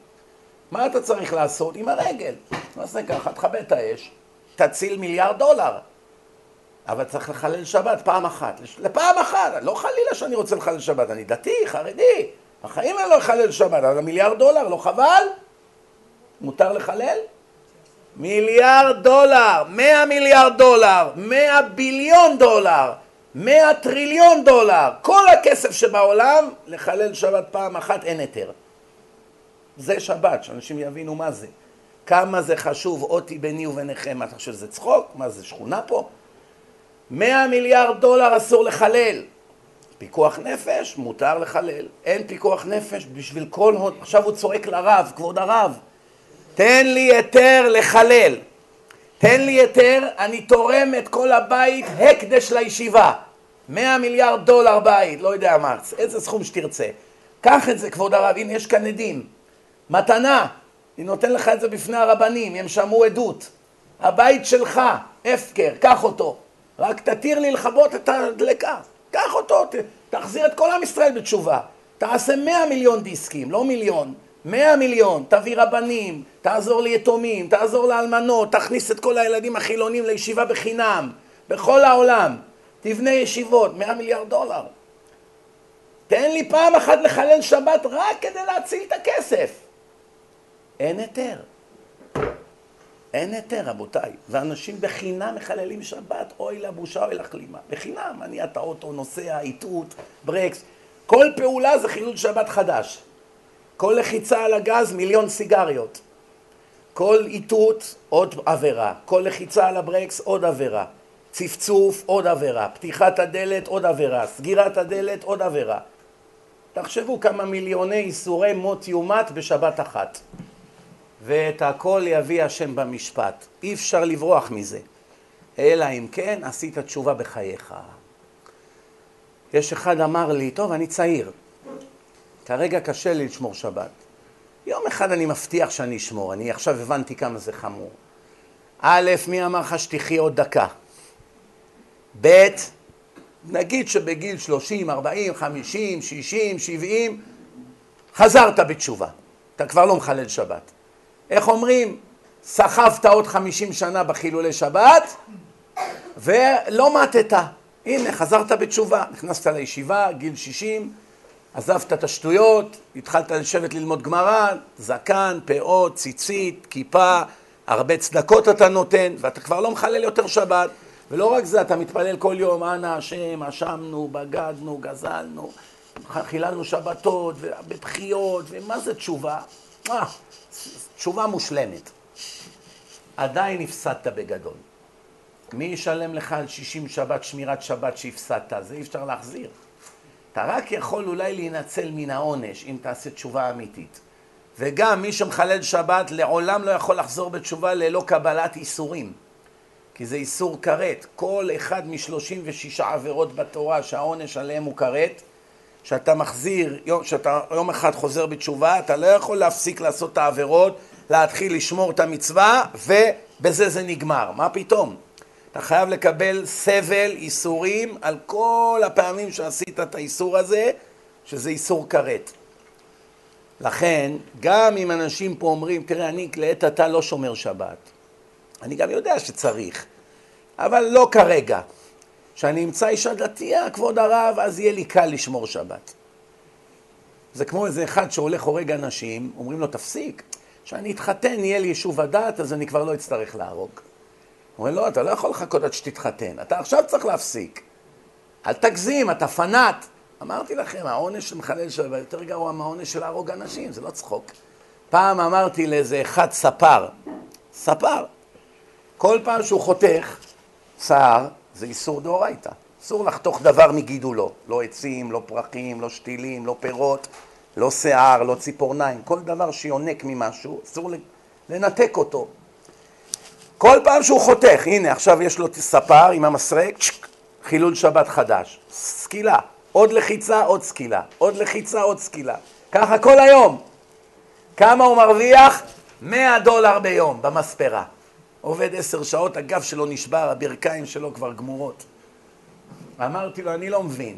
מה אתה צריך לעשות? עם הרגל. תעשה ככה, תכבה את האש, תציל מיליארד דולר. אבל צריך לחלל שבת פעם אחת. לפעם אחת, לא חלילה שאני רוצה לחלל שבת, אני דתי, חרדי. החיים אני לא לחלל שבת, אבל מיליארד דולר, לא חבל? מותר לחלל? מיליארד דולר, מאה מיליארד דולר, מאה ביליון דולר. מאה טריליון דולר, כל הכסף שבעולם, לחלל שבת פעם אחת אין היתר. זה שבת, שאנשים יבינו מה זה. כמה זה חשוב אותי ביני וביניכם. אתה חושב שזה צחוק? מה זה שכונה פה? מאה מיליארד דולר אסור לחלל. פיקוח נפש, מותר לחלל. אין פיקוח נפש בשביל כל הון. עכשיו הוא צועק לרב, כבוד הרב, תן לי היתר לחלל. תן לי היתר, אני תורם את כל הבית הקדש לישיבה. מאה מיליארד דולר בית, לא יודע מה, איזה סכום שתרצה. קח את זה, כבוד הרב, הנה יש כאן עדים. מתנה, אני נותן לך את זה בפני הרבנים, הם שמעו עדות. הבית שלך, הפקר, קח אותו. רק תתיר לי לכבות את הדלקה. קח אותו, תחזיר את כל עם ישראל בתשובה. תעשה מאה מיליון דיסקים, לא מיליון. מאה מיליון, תביא רבנים, תעזור ליתומים, תעזור לאלמנות, תכניס את כל הילדים החילונים לישיבה בחינם, בכל העולם. תבנה ישיבות, מאה מיליארד דולר. תן לי פעם אחת לחלל שבת רק כדי להציל את הכסף. אין היתר. אין היתר, רבותיי. ואנשים בחינם מחללים שבת, אוי לבושה, אוי לכלימה. בחינם, אני את האוטו, נוסע, איתות, ברקס. כל פעולה זה חילול שבת חדש. כל לחיצה על הגז, מיליון סיגריות. כל איתות, עוד עבירה. כל לחיצה על הברקס, עוד עבירה. צפצוף, עוד עבירה. פתיחת הדלת, עוד עבירה. סגירת הדלת, עוד עבירה. תחשבו כמה מיליוני איסורי מות יומת בשבת אחת. ואת הכל יביא השם במשפט. אי אפשר לברוח מזה. אלא אם כן עשית תשובה בחייך. יש אחד אמר לי, טוב, אני צעיר, כרגע קשה לי לשמור שבת. יום אחד אני מבטיח שאני אשמור, אני עכשיו הבנתי כמה זה חמור. א', מי אמר לך שתחי עוד דקה? ב', נגיד שבגיל 30, 40, 50, 60, 70, חזרת בתשובה. אתה כבר לא מחלל שבת. איך אומרים? סחבת עוד 50 שנה בחילולי שבת ולא מתת. הנה, חזרת בתשובה. נכנסת לישיבה, גיל 60, עזבת את השטויות, התחלת לשבת ללמוד גמרא, זקן, פאות, ציצית, כיפה, הרבה צדקות אתה נותן, ואתה כבר לא מחלל יותר שבת. ולא רק זה, אתה מתפלל כל יום, אנא השם, אשמנו, בגדנו, גזלנו, חיללנו שבתות, ובבחיות, ומה זה תשובה? אה, תשובה מושלמת. עדיין הפסדת בגדול. מי ישלם לך על שישים שבת, שמירת שבת שהפסדת? זה אי אפשר להחזיר. אתה רק יכול אולי להינצל מן העונש אם תעשה תשובה אמיתית. וגם מי שמחלל שבת לעולם לא יכול לחזור בתשובה ללא קבלת איסורים. כי זה איסור כרת. כל אחד משלושים ושישה עבירות בתורה שהעונש עליהם הוא כרת, שאתה מחזיר, שאתה יום אחד חוזר בתשובה, אתה לא יכול להפסיק לעשות את העבירות, להתחיל לשמור את המצווה, ובזה זה נגמר. מה פתאום? אתה חייב לקבל סבל, איסורים, על כל הפעמים שעשית את האיסור הזה, שזה איסור כרת. לכן, גם אם אנשים פה אומרים, תראה, אני לעת עתה לא שומר שבת. אני גם יודע שצריך, אבל לא כרגע. כשאני אמצא אישה דתייה, כבוד הרב, אז יהיה לי קל לשמור שבת. זה כמו איזה אחד שהולך הורג אנשים, אומרים לו, תפסיק. כשאני אתחתן, יהיה לי יישוב הדת, אז אני כבר לא אצטרך להרוג. אומרים, לא, אתה לא יכול לחכות עד שתתחתן, אתה עכשיו צריך להפסיק. אל תגזים, אתה פנאט. אמרתי לכם, העונש של מחלל שבת יותר גרוע מהעונש של להרוג אנשים, זה לא צחוק. פעם אמרתי לאיזה אחד ספר, ספר, כל פעם שהוא חותך צער, זה איסור דאורייתא. אסור לחתוך דבר מגידולו, לא עצים, לא פרחים, לא שתילים, לא פירות, לא שיער, לא ציפורניים, כל דבר שיונק ממשהו, אסור לנתק אותו. כל פעם שהוא חותך, הנה עכשיו יש לו ספר עם המסרק, חילול שבת חדש, סקילה, עוד לחיצה, עוד סקילה, עוד לחיצה, עוד סקילה, ככה כל היום. כמה הוא מרוויח? 100 דולר ביום במספרה. עובד עשר שעות, הגב שלו נשבר, הברכיים שלו כבר גמורות. אמרתי לו, אני לא מבין,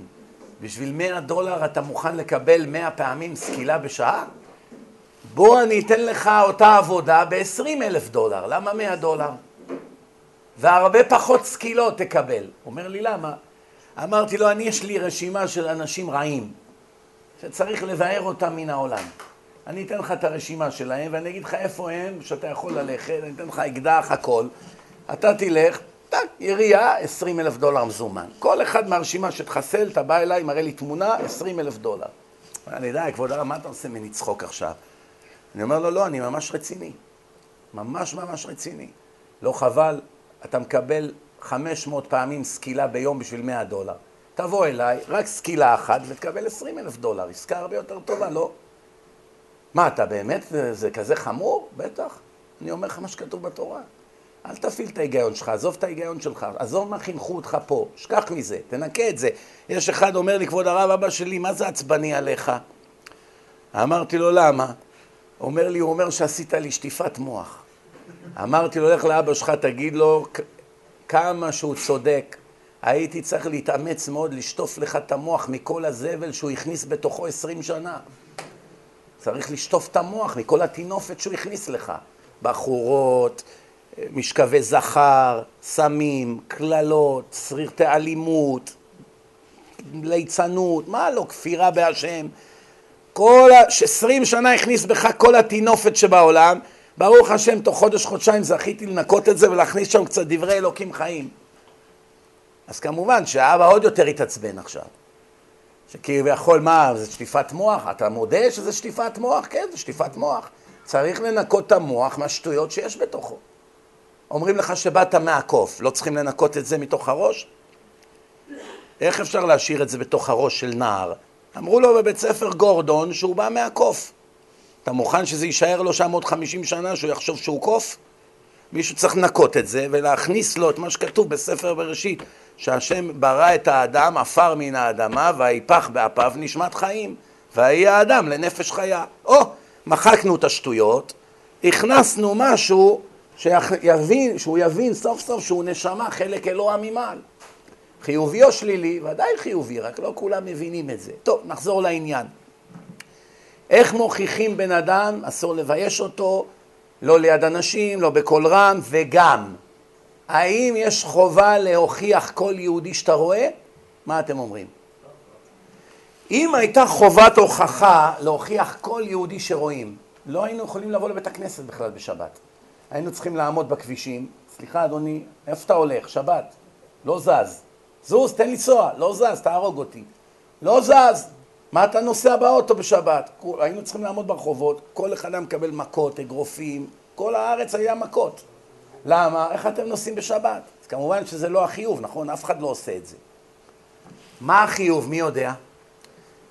בשביל מאה דולר אתה מוכן לקבל מאה פעמים סקילה בשעה? בוא אני אתן לך אותה עבודה בעשרים אלף דולר, למה מאה דולר? והרבה פחות סקילות תקבל. אומר לי, למה? אמרתי לו, אני יש לי רשימה של אנשים רעים, שצריך לבאר אותם מן העולם. אני אתן לך את הרשימה שלהם ואני אגיד לך איפה הם, שאתה יכול ללכת, אני אתן לך אקדח, הכל. אתה תלך, טק, ירייה, 20 אלף דולר מזומן. כל אחד מהרשימה שתחסל, אתה בא אליי, מראה לי תמונה, 20 אלף דולר. אני די, כבוד הרב, מה אתה עושה ממני צחוק עכשיו? אני אומר לו, לא, אני ממש רציני. ממש ממש רציני. לא חבל, אתה מקבל 500 פעמים סקילה ביום בשביל 100 דולר. תבוא אליי, רק סקילה אחת, ותקבל 20 אלף דולר. עסקה הרבה יותר טובה, לא? מה, אתה באמת, זה כזה חמור? בטח. אני אומר לך מה שכתוב בתורה. אל תפעיל את ההיגיון שלך, עזוב את ההיגיון שלך, עזוב מה חינכו אותך פה, שכח מזה, תנקה את זה. יש אחד אומר לי, כבוד הרב, אבא שלי, מה זה עצבני עליך? אמרתי לו, למה? אומר לי, הוא אומר שעשית לי שטיפת מוח. אמרתי לו, לך לאבא שלך, תגיד לו כמה שהוא צודק. הייתי צריך להתאמץ מאוד לשטוף לך את המוח מכל הזבל שהוא הכניס בתוכו עשרים שנה. צריך לשטוף את המוח מכל הטינופת שהוא הכניס לך. בחורות, משכבי זכר, סמים, קללות, שרירתי אלימות, ליצנות, מה לא, כפירה בהשם. כל ה... עשרים שנה הכניס בך כל הטינופת שבעולם, ברוך השם, תוך חודש, חודשיים זכיתי לנקות את זה ולהכניס שם קצת דברי אלוקים חיים. אז כמובן שהאבא עוד יותר התעצבן עכשיו. שכביכול, מה, זה שטיפת מוח? אתה מודה שזה שטיפת מוח? כן, זה שטיפת מוח. צריך לנקות את המוח מהשטויות שיש בתוכו. אומרים לך שבאת מהקוף, לא צריכים לנקות את זה מתוך הראש? איך אפשר להשאיר את זה בתוך הראש של נער? אמרו לו בבית ספר גורדון שהוא בא מהקוף. אתה מוכן שזה יישאר לו שם עוד חמישים שנה, שהוא יחשוב שהוא קוף? מישהו צריך לנקות את זה ולהכניס לו את מה שכתוב בספר בראשית, שהשם ברא את האדם עפר מן האדמה והיפח באפיו נשמת חיים, ויהי האדם לנפש חיה. או, מחקנו את השטויות, הכנסנו משהו שיבין, שהוא יבין סוף סוף שהוא נשמה, חלק אלוה ממעל. חיובי או שלילי? ודאי חיובי, רק לא כולם מבינים את זה. טוב, נחזור לעניין. איך מוכיחים בן אדם, אסור לבייש אותו, לא ליד אנשים, לא בקול רם, וגם, האם יש חובה להוכיח כל יהודי שאתה רואה? מה אתם אומרים? אם הייתה חובת הוכחה להוכיח כל יהודי שרואים, לא היינו יכולים לבוא לבית הכנסת בכלל בשבת. היינו צריכים לעמוד בכבישים, סליחה אדוני, איפה אתה הולך? שבת. לא זז. זוז, תן לנסוע. לא זז, תהרוג אותי. לא זז. מה אתה נוסע באוטו בשבת? היינו צריכים לעמוד ברחובות, כל אחד היה מקבל מכות, אגרופים, כל הארץ היה מכות. למה? איך אתם נוסעים בשבת? כמובן שזה לא החיוב, נכון? אף אחד לא עושה את זה. מה החיוב? מי יודע?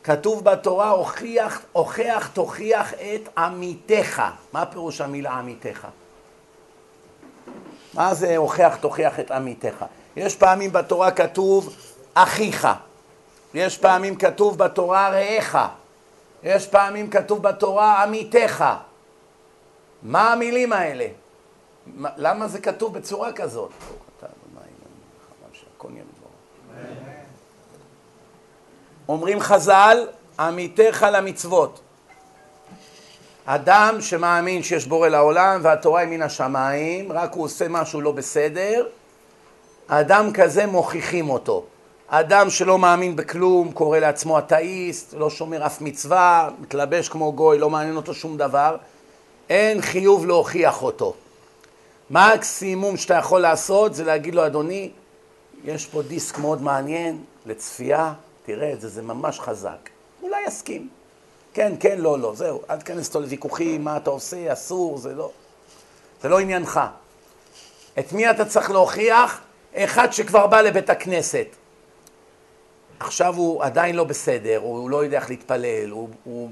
כתוב בתורה, הוכיח, הוכח תוכיח את עמיתך. מה פירוש המילה עמיתך? מה זה הוכח תוכיח את עמיתך? יש פעמים בתורה כתוב אחיך, יש פעמים כתוב בתורה רעך, יש פעמים כתוב בתורה עמיתך. מה המילים האלה? למה זה כתוב בצורה כזאת? אומרים חז"ל, עמיתך למצוות. אדם שמאמין שיש בורא לעולם והתורה היא מן השמיים, רק הוא עושה משהו לא בסדר, אדם כזה מוכיחים אותו. אדם שלא מאמין בכלום, קורא לעצמו אתאיסט, לא שומר אף מצווה, מתלבש כמו גוי, לא מעניין אותו שום דבר, אין חיוב להוכיח אותו. מקסימום שאתה יכול לעשות זה להגיד לו, אדוני, יש פה דיסק מאוד מעניין לצפייה, תראה את זה, זה ממש חזק. אולי יסכים. כן, כן, לא, לא, זהו, אל תיכנס אותו לוויכוחים, מה אתה עושה, אסור, זה לא, זה לא עניינך. את מי אתה צריך להוכיח? אחד שכבר בא לבית הכנסת. עכשיו הוא עדיין לא בסדר, הוא לא יודע איך להתפלל, הוא, הוא...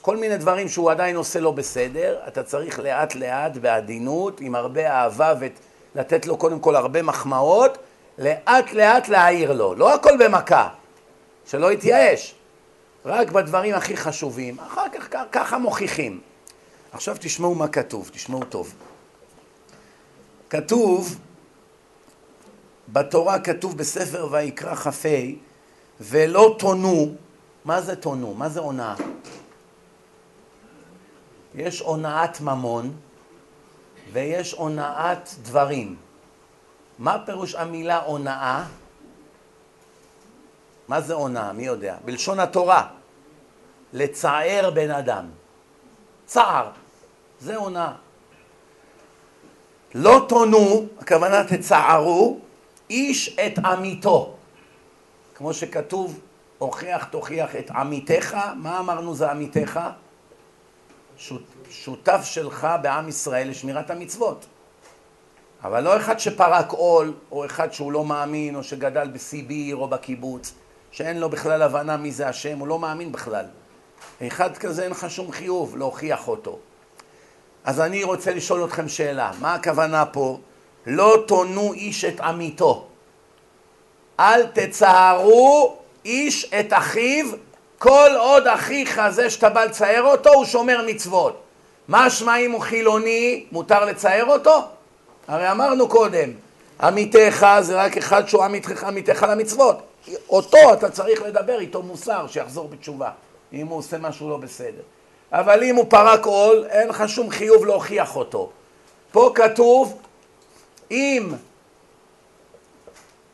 כל מיני דברים שהוא עדיין עושה לא בסדר, אתה צריך לאט לאט, בעדינות, עם הרבה אהבה ולתת לו קודם כל הרבה מחמאות, לאט לאט להעיר לו, לא הכל במכה, שלא יתייאש. רק בדברים הכי חשובים, אחר כך ככה מוכיחים. עכשיו תשמעו מה כתוב, תשמעו טוב. כתוב, בתורה כתוב בספר ויקרא כ"ה, ולא תונו, מה זה תונו? מה זה הונאה? יש הונאת ממון ויש הונאת דברים. מה פירוש המילה הונאה? מה זה הונאה? מי יודע? בלשון התורה, לצער בן אדם. צער, זה הונאה. לא תונו, הכוונה תצערו, איש את עמיתו. כמו שכתוב, הוכיח תוכיח את עמיתך, מה אמרנו זה עמיתך? שותף שלך בעם ישראל לשמירת המצוות. אבל לא אחד שפרק עול, או אחד שהוא לא מאמין, או שגדל בסיביר או בקיבוץ, שאין לו בכלל הבנה מי זה השם, הוא לא מאמין בכלל. אחד כזה אין לך שום חיוב להוכיח אותו. אז אני רוצה לשאול אתכם שאלה, מה הכוונה פה? לא תונו איש את עמיתו. אל תצערו איש את אחיו כל עוד אחיך זה שאתה בא לצייר אותו הוא שומר מצוות. משמע אם הוא חילוני מותר לצייר אותו? הרי אמרנו קודם, עמיתך זה רק אחד שהוא עמיתך, עמיתך למצוות. אותו אתה צריך לדבר איתו מוסר, שיחזור בתשובה, אם הוא עושה משהו לא בסדר. אבל אם הוא פרק עול, אין לך שום חיוב להוכיח אותו. פה כתוב, אם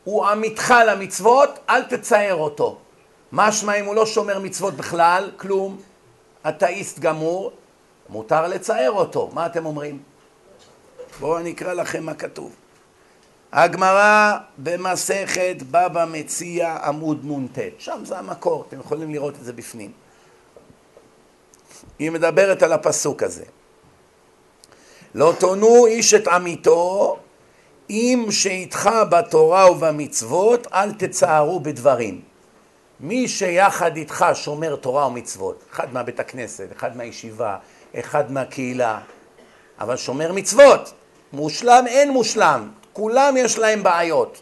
הוא עמיתך למצוות, אל תצייר אותו. משמע אם הוא לא שומר מצוות בכלל, כלום, אתאיסט גמור, מותר לצייר אותו. מה אתם אומרים? בואו אני אקרא לכם מה כתוב. הגמרא במסכת בבא מציע עמוד נ"ט, שם זה המקור, אתם יכולים לראות את זה בפנים. היא מדברת על הפסוק הזה. לא תונו איש את עמיתו אם שאיתך בתורה ובמצוות אל תצערו בדברים. מי שיחד איתך שומר תורה ומצוות, אחד מהבית הכנסת, אחד מהישיבה, אחד מהקהילה, אבל שומר מצוות, מושלם אין מושלם, כולם יש להם בעיות,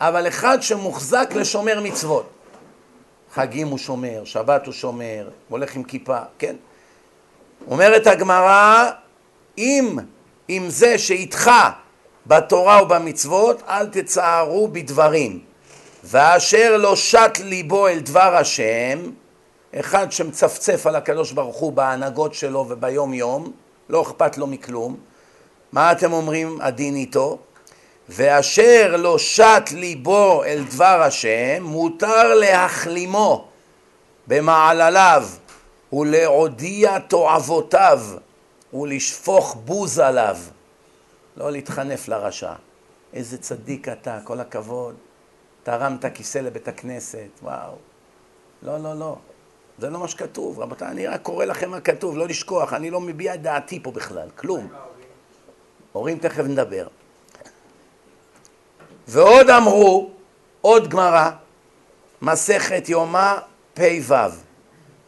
אבל אחד שמוחזק לשומר מצוות, חגים הוא שומר, שבת הוא שומר, הולך עם כיפה, כן? אומרת הגמרא, אם עם זה שאיתך בתורה ובמצוות, אל תצערו בדברים. ואשר לא שט ליבו אל דבר השם, אחד שמצפצף על הקדוש ברוך הוא בהנהגות שלו וביום יום, לא אכפת לו מכלום, מה אתם אומרים הדין איתו? ואשר לא שט ליבו אל דבר השם, מותר להחלימו במעלליו ולהודיע תועבותיו ולשפוך בוז עליו, לא להתחנף לרשע. איזה צדיק אתה, כל הכבוד. תרמת כיסא לבית הכנסת, וואו. לא, לא, לא. זה לא מה שכתוב. רבותיי, אני רק קורא לכם מה כתוב, לא לשכוח. אני לא מביע את דעתי פה בכלל, כלום. הורים תכף נדבר. ועוד אמרו, עוד גמרא, מסכת יומא פ"ו,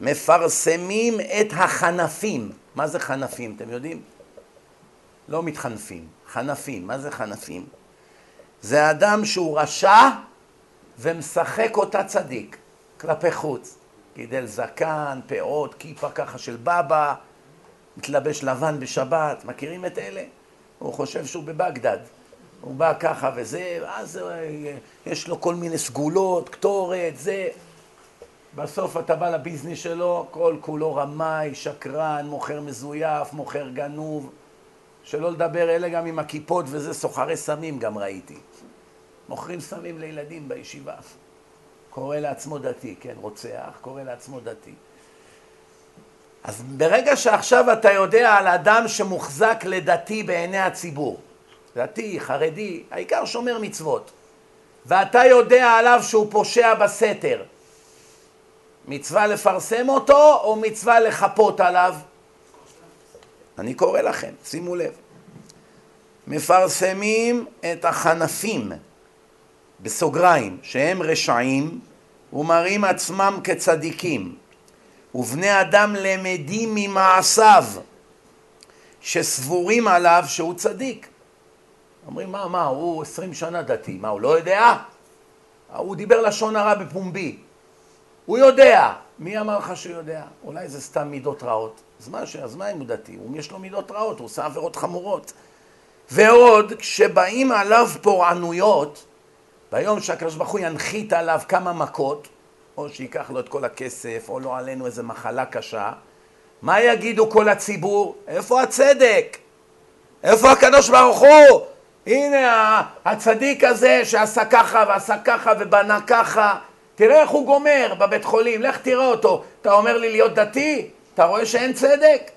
מפרסמים את החנפים. מה זה חנפים, אתם יודעים? לא מתחנפים, חנפים. מה זה חנפים? זה אדם שהוא רשע ומשחק אותה צדיק כלפי חוץ. גידל זקן, פאות, כיפה ככה של בבא, מתלבש לבן בשבת, מכירים את אלה? הוא חושב שהוא בבגדד. הוא בא ככה וזה, ואז אה, יש לו כל מיני סגולות, קטורת, זה. בסוף אתה בא לביזנס שלו, כל כולו רמאי, שקרן, מוכר מזויף, מוכר גנוב. שלא לדבר אלה גם עם הכיפות וזה, סוחרי סמים גם ראיתי. מוכרים סמים לילדים בישיבה. קורא לעצמו דתי, כן, רוצח, קורא לעצמו דתי. אז ברגע שעכשיו אתה יודע על אדם שמוחזק לדתי בעיני הציבור, דתי, חרדי, העיקר שומר מצוות, ואתה יודע עליו שהוא פושע בסתר, מצווה לפרסם אותו או מצווה לחפות עליו? אני קורא לכם, שימו לב. מפרסמים את החנפים, בסוגריים, שהם רשעים ומראים עצמם כצדיקים, ובני אדם למדים ממעשיו, שסבורים עליו שהוא צדיק. אומרים, מה, מה, הוא עשרים שנה דתי, מה, הוא לא יודע? הוא דיבר לשון הרע בפומבי. הוא יודע. מי אמר לך שהוא יודע? אולי זה סתם מידות רעות. אז מה, אז מה אם הוא דתי? הוא יש לו מידות רעות, הוא עושה עבירות חמורות. ועוד, כשבאים עליו פורענויות, ביום שהקדוש ברוך הוא ינחית עליו כמה מכות, או שייקח לו את כל הכסף, או לא עלינו איזה מחלה קשה, מה יגידו כל הציבור? איפה הצדק? איפה הקדוש ברוך הוא? הנה הצדיק הזה שעשה ככה ועשה ככה ובנה ככה, תראה איך הוא גומר בבית חולים, לך תראה אותו. אתה אומר לי להיות דתי? אתה רואה שאין צדק?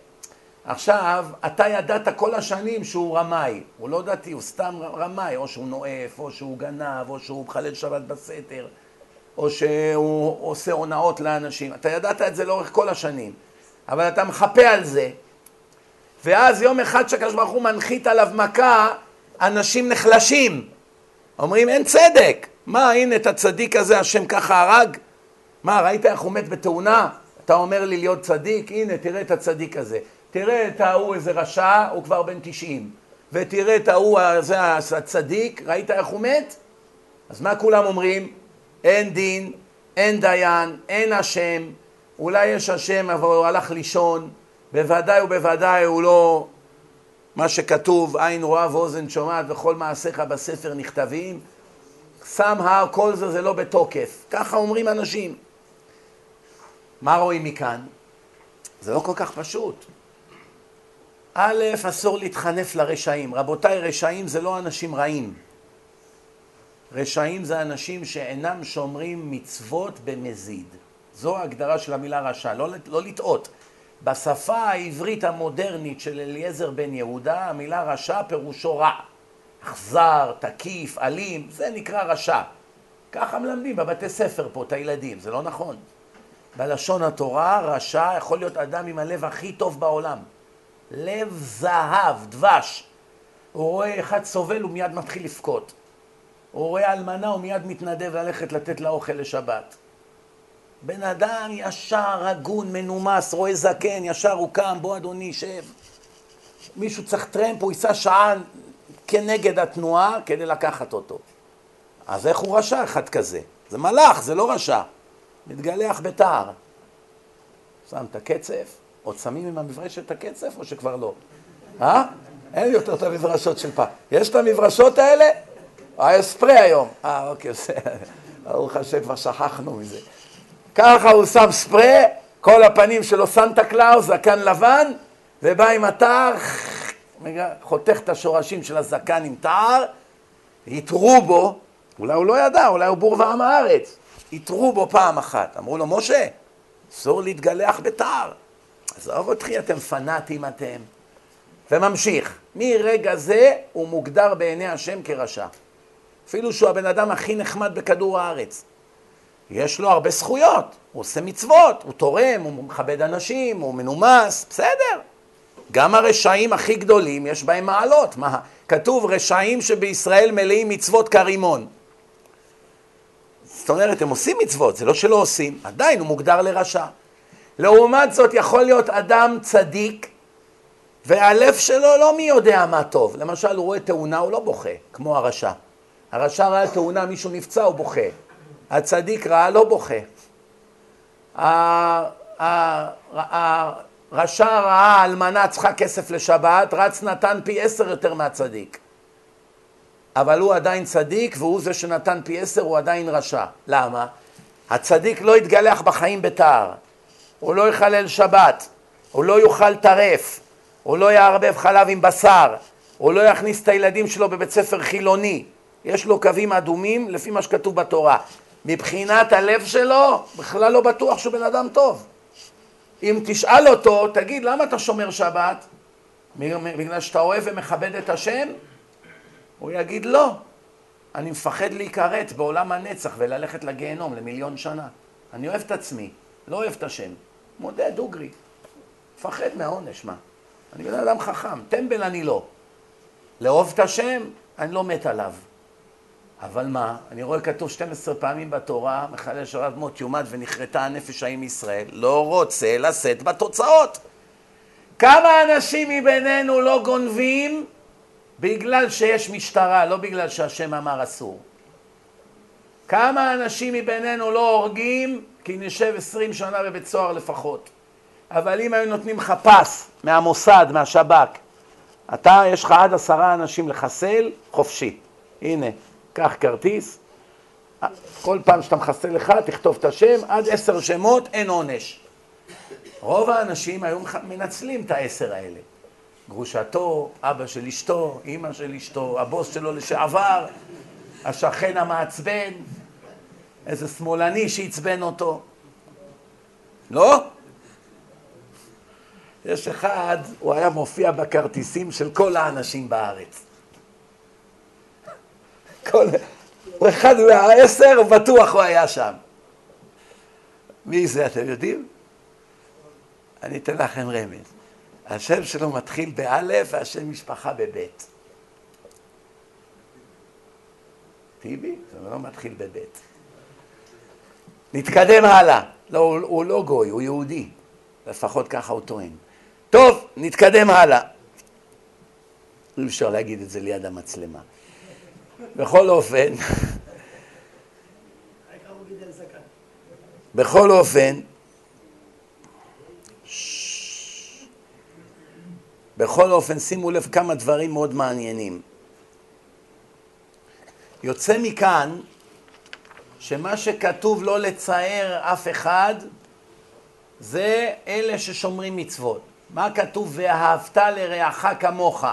עכשיו, אתה ידעת כל השנים שהוא רמאי, הוא לא דתי, הוא סתם רמאי, או שהוא נואף, או שהוא גנב, או שהוא מחלל שבת בסתר, או שהוא עושה הונאות לאנשים. אתה ידעת את זה לאורך כל השנים, אבל אתה מחפה על זה, ואז יום אחד שהקדוש ברוך הוא מנחית עליו מכה, אנשים נחלשים. אומרים, אין צדק. מה, הנה את הצדיק הזה, השם ככה הרג? מה, ראית איך הוא מת בתאונה? אתה אומר לי להיות צדיק? הנה, תראה את הצדיק הזה. תראה את ההוא איזה רשע, הוא כבר בן 90. ותראה את ההוא, זה הצדיק, ראית איך הוא מת? אז מה כולם אומרים? אין דין, אין דיין, אין השם, אולי יש השם אבל הוא הלך לישון, בוודאי ובוודאי הוא לא מה שכתוב, עין רואה ואוזן שומעת וכל מעשיך בספר נכתבים, somehow כל זה זה לא בתוקף. ככה אומרים אנשים. מה רואים מכאן? זה לא כל כך פשוט. א', אסור להתחנף לרשעים. רבותיי, רשעים זה לא אנשים רעים. רשעים זה אנשים שאינם שומרים מצוות במזיד. זו ההגדרה של המילה רשע, לא, לא לטעות. בשפה העברית המודרנית של אליעזר בן יהודה, המילה רשע פירושו רע. אכזר, תקיף, אלים, זה נקרא רשע. ככה מלמדים בבתי ספר פה את הילדים, זה לא נכון. בלשון התורה, רשע יכול להיות אדם עם הלב הכי טוב בעולם. לב זהב, דבש. הוא רואה אחד סובל, הוא מיד מתחיל לבכות. הוא רואה אלמנה, הוא מיד מתנדב ללכת לתת לה אוכל לשבת. בן אדם ישר, הגון, מנומס, רואה זקן, ישר הוא קם, בוא אדוני, שב. מישהו צריך טרמפ, הוא ייסע שעה כנגד התנועה כדי לקחת אותו. אז איך הוא רשע אחד כזה? זה מלאך, זה לא רשע. מתגלח בתער. שם את הקצף, עוד שמים עם המברשת את הקצף או שכבר לא? אה? אין לי יותר את המברשות של פעם. יש את המברשות האלה? היה ספרי היום. אה, אוקיי, בסדר. ברוך השם, כבר שכחנו מזה. ככה הוא שם ספרי, כל הפנים שלו סנטה קלאוס, זקן לבן, ובא עם התער, חותך את השורשים של הזקן עם תער, יתרו בו, אולי הוא לא ידע, אולי הוא בור ועם הארץ, יתרו בו פעם אחת. אמרו לו, משה, אסור להתגלח בתער. עזוב אותי, אתם פנאטים אתם. וממשיך, מרגע זה הוא מוגדר בעיני השם כרשע. אפילו שהוא הבן אדם הכי נחמד בכדור הארץ. יש לו הרבה זכויות, הוא עושה מצוות, הוא תורם, הוא מכבד אנשים, הוא מנומס, בסדר. גם הרשעים הכי גדולים יש בהם מעלות. מה? כתוב רשעים שבישראל מלאים מצוות כרימון. זאת אומרת, הם עושים מצוות, זה לא שלא עושים, עדיין הוא מוגדר לרשע. לעומת זאת, יכול להיות אדם צדיק, והלב שלו לא מי יודע מה טוב. למשל, הוא רואה תאונה, הוא לא בוכה, כמו הרשע. הרשע ראה תאונה, מישהו נפצע, הוא בוכה. הצדיק ראה, לא בוכה. הרשע ראה אלמנה צריכה כסף לשבת, רץ נתן פי עשר יותר מהצדיק. אבל הוא עדיין צדיק, והוא זה שנתן פי עשר, הוא עדיין רשע. למה? הצדיק לא יתגלח בחיים בתער, הוא לא יחלל שבת, הוא לא יאכל טרף, הוא לא יערבב חלב עם בשר, הוא לא יכניס את הילדים שלו בבית ספר חילוני. יש לו קווים אדומים לפי מה שכתוב בתורה. מבחינת הלב שלו, בכלל לא בטוח שהוא בן אדם טוב. אם תשאל אותו, תגיד, למה אתה שומר שבת? בגלל שאתה אוהב ומכבד את השם? הוא יגיד, לא. אני מפחד להיכרת בעולם הנצח וללכת לגיהנום למיליון שנה. אני אוהב את עצמי, לא אוהב את השם. מודה, דוגרי. מפחד מהעונש, מה? אני בן אדם חכם, טמבל אני לא. לאהוב את השם, אני לא מת עליו. אבל מה, אני רואה כתוב 12 פעמים בתורה, מחלל שרת מות יומת ונכרתה הנפש ההיא מישראל, לא רוצה לשאת בתוצאות. כמה אנשים מבינינו לא גונבים בגלל שיש משטרה, לא בגלל שהשם אמר אסור. כמה אנשים מבינינו לא הורגים כי נשב 20 שנה בבית סוהר לפחות. אבל אם היו נותנים לך פס מהמוסד, מהשב"כ, אתה, יש לך עד עשרה אנשים לחסל, חופשי. הנה, קח כרטיס, כל פעם שאתה מחסל לך, תכתוב את השם, עד עשר שמות, אין עונש. רוב האנשים היו מנצלים את העשר האלה. גרושתו, אבא של אשתו, אימא של אשתו, הבוס שלו לשעבר, השכן המעצבן, איזה שמאלני שעצבן אותו. לא? יש אחד, הוא היה מופיע בכרטיסים של כל האנשים בארץ. כל... אחד מהעשר, בטוח הוא היה שם. מי זה, אתם יודעים? אני אתן לכם רמז. השם שלו מתחיל באלף והשם משפחה בבית. טיבי? זה לא מתחיל בבית. נתקדם הלאה. לא, הוא, הוא לא גוי, הוא יהודי. לפחות ככה הוא טוען. טוב, נתקדם הלאה. אי אפשר להגיד את זה ליד המצלמה. בכל אופן, בכל אופן, בכל אופן, שימו לב כמה דברים מאוד מעניינים. יוצא מכאן שמה שכתוב לא לצער אף אחד זה אלה ששומרים מצוות. מה כתוב ואהבת לרעך כמוך?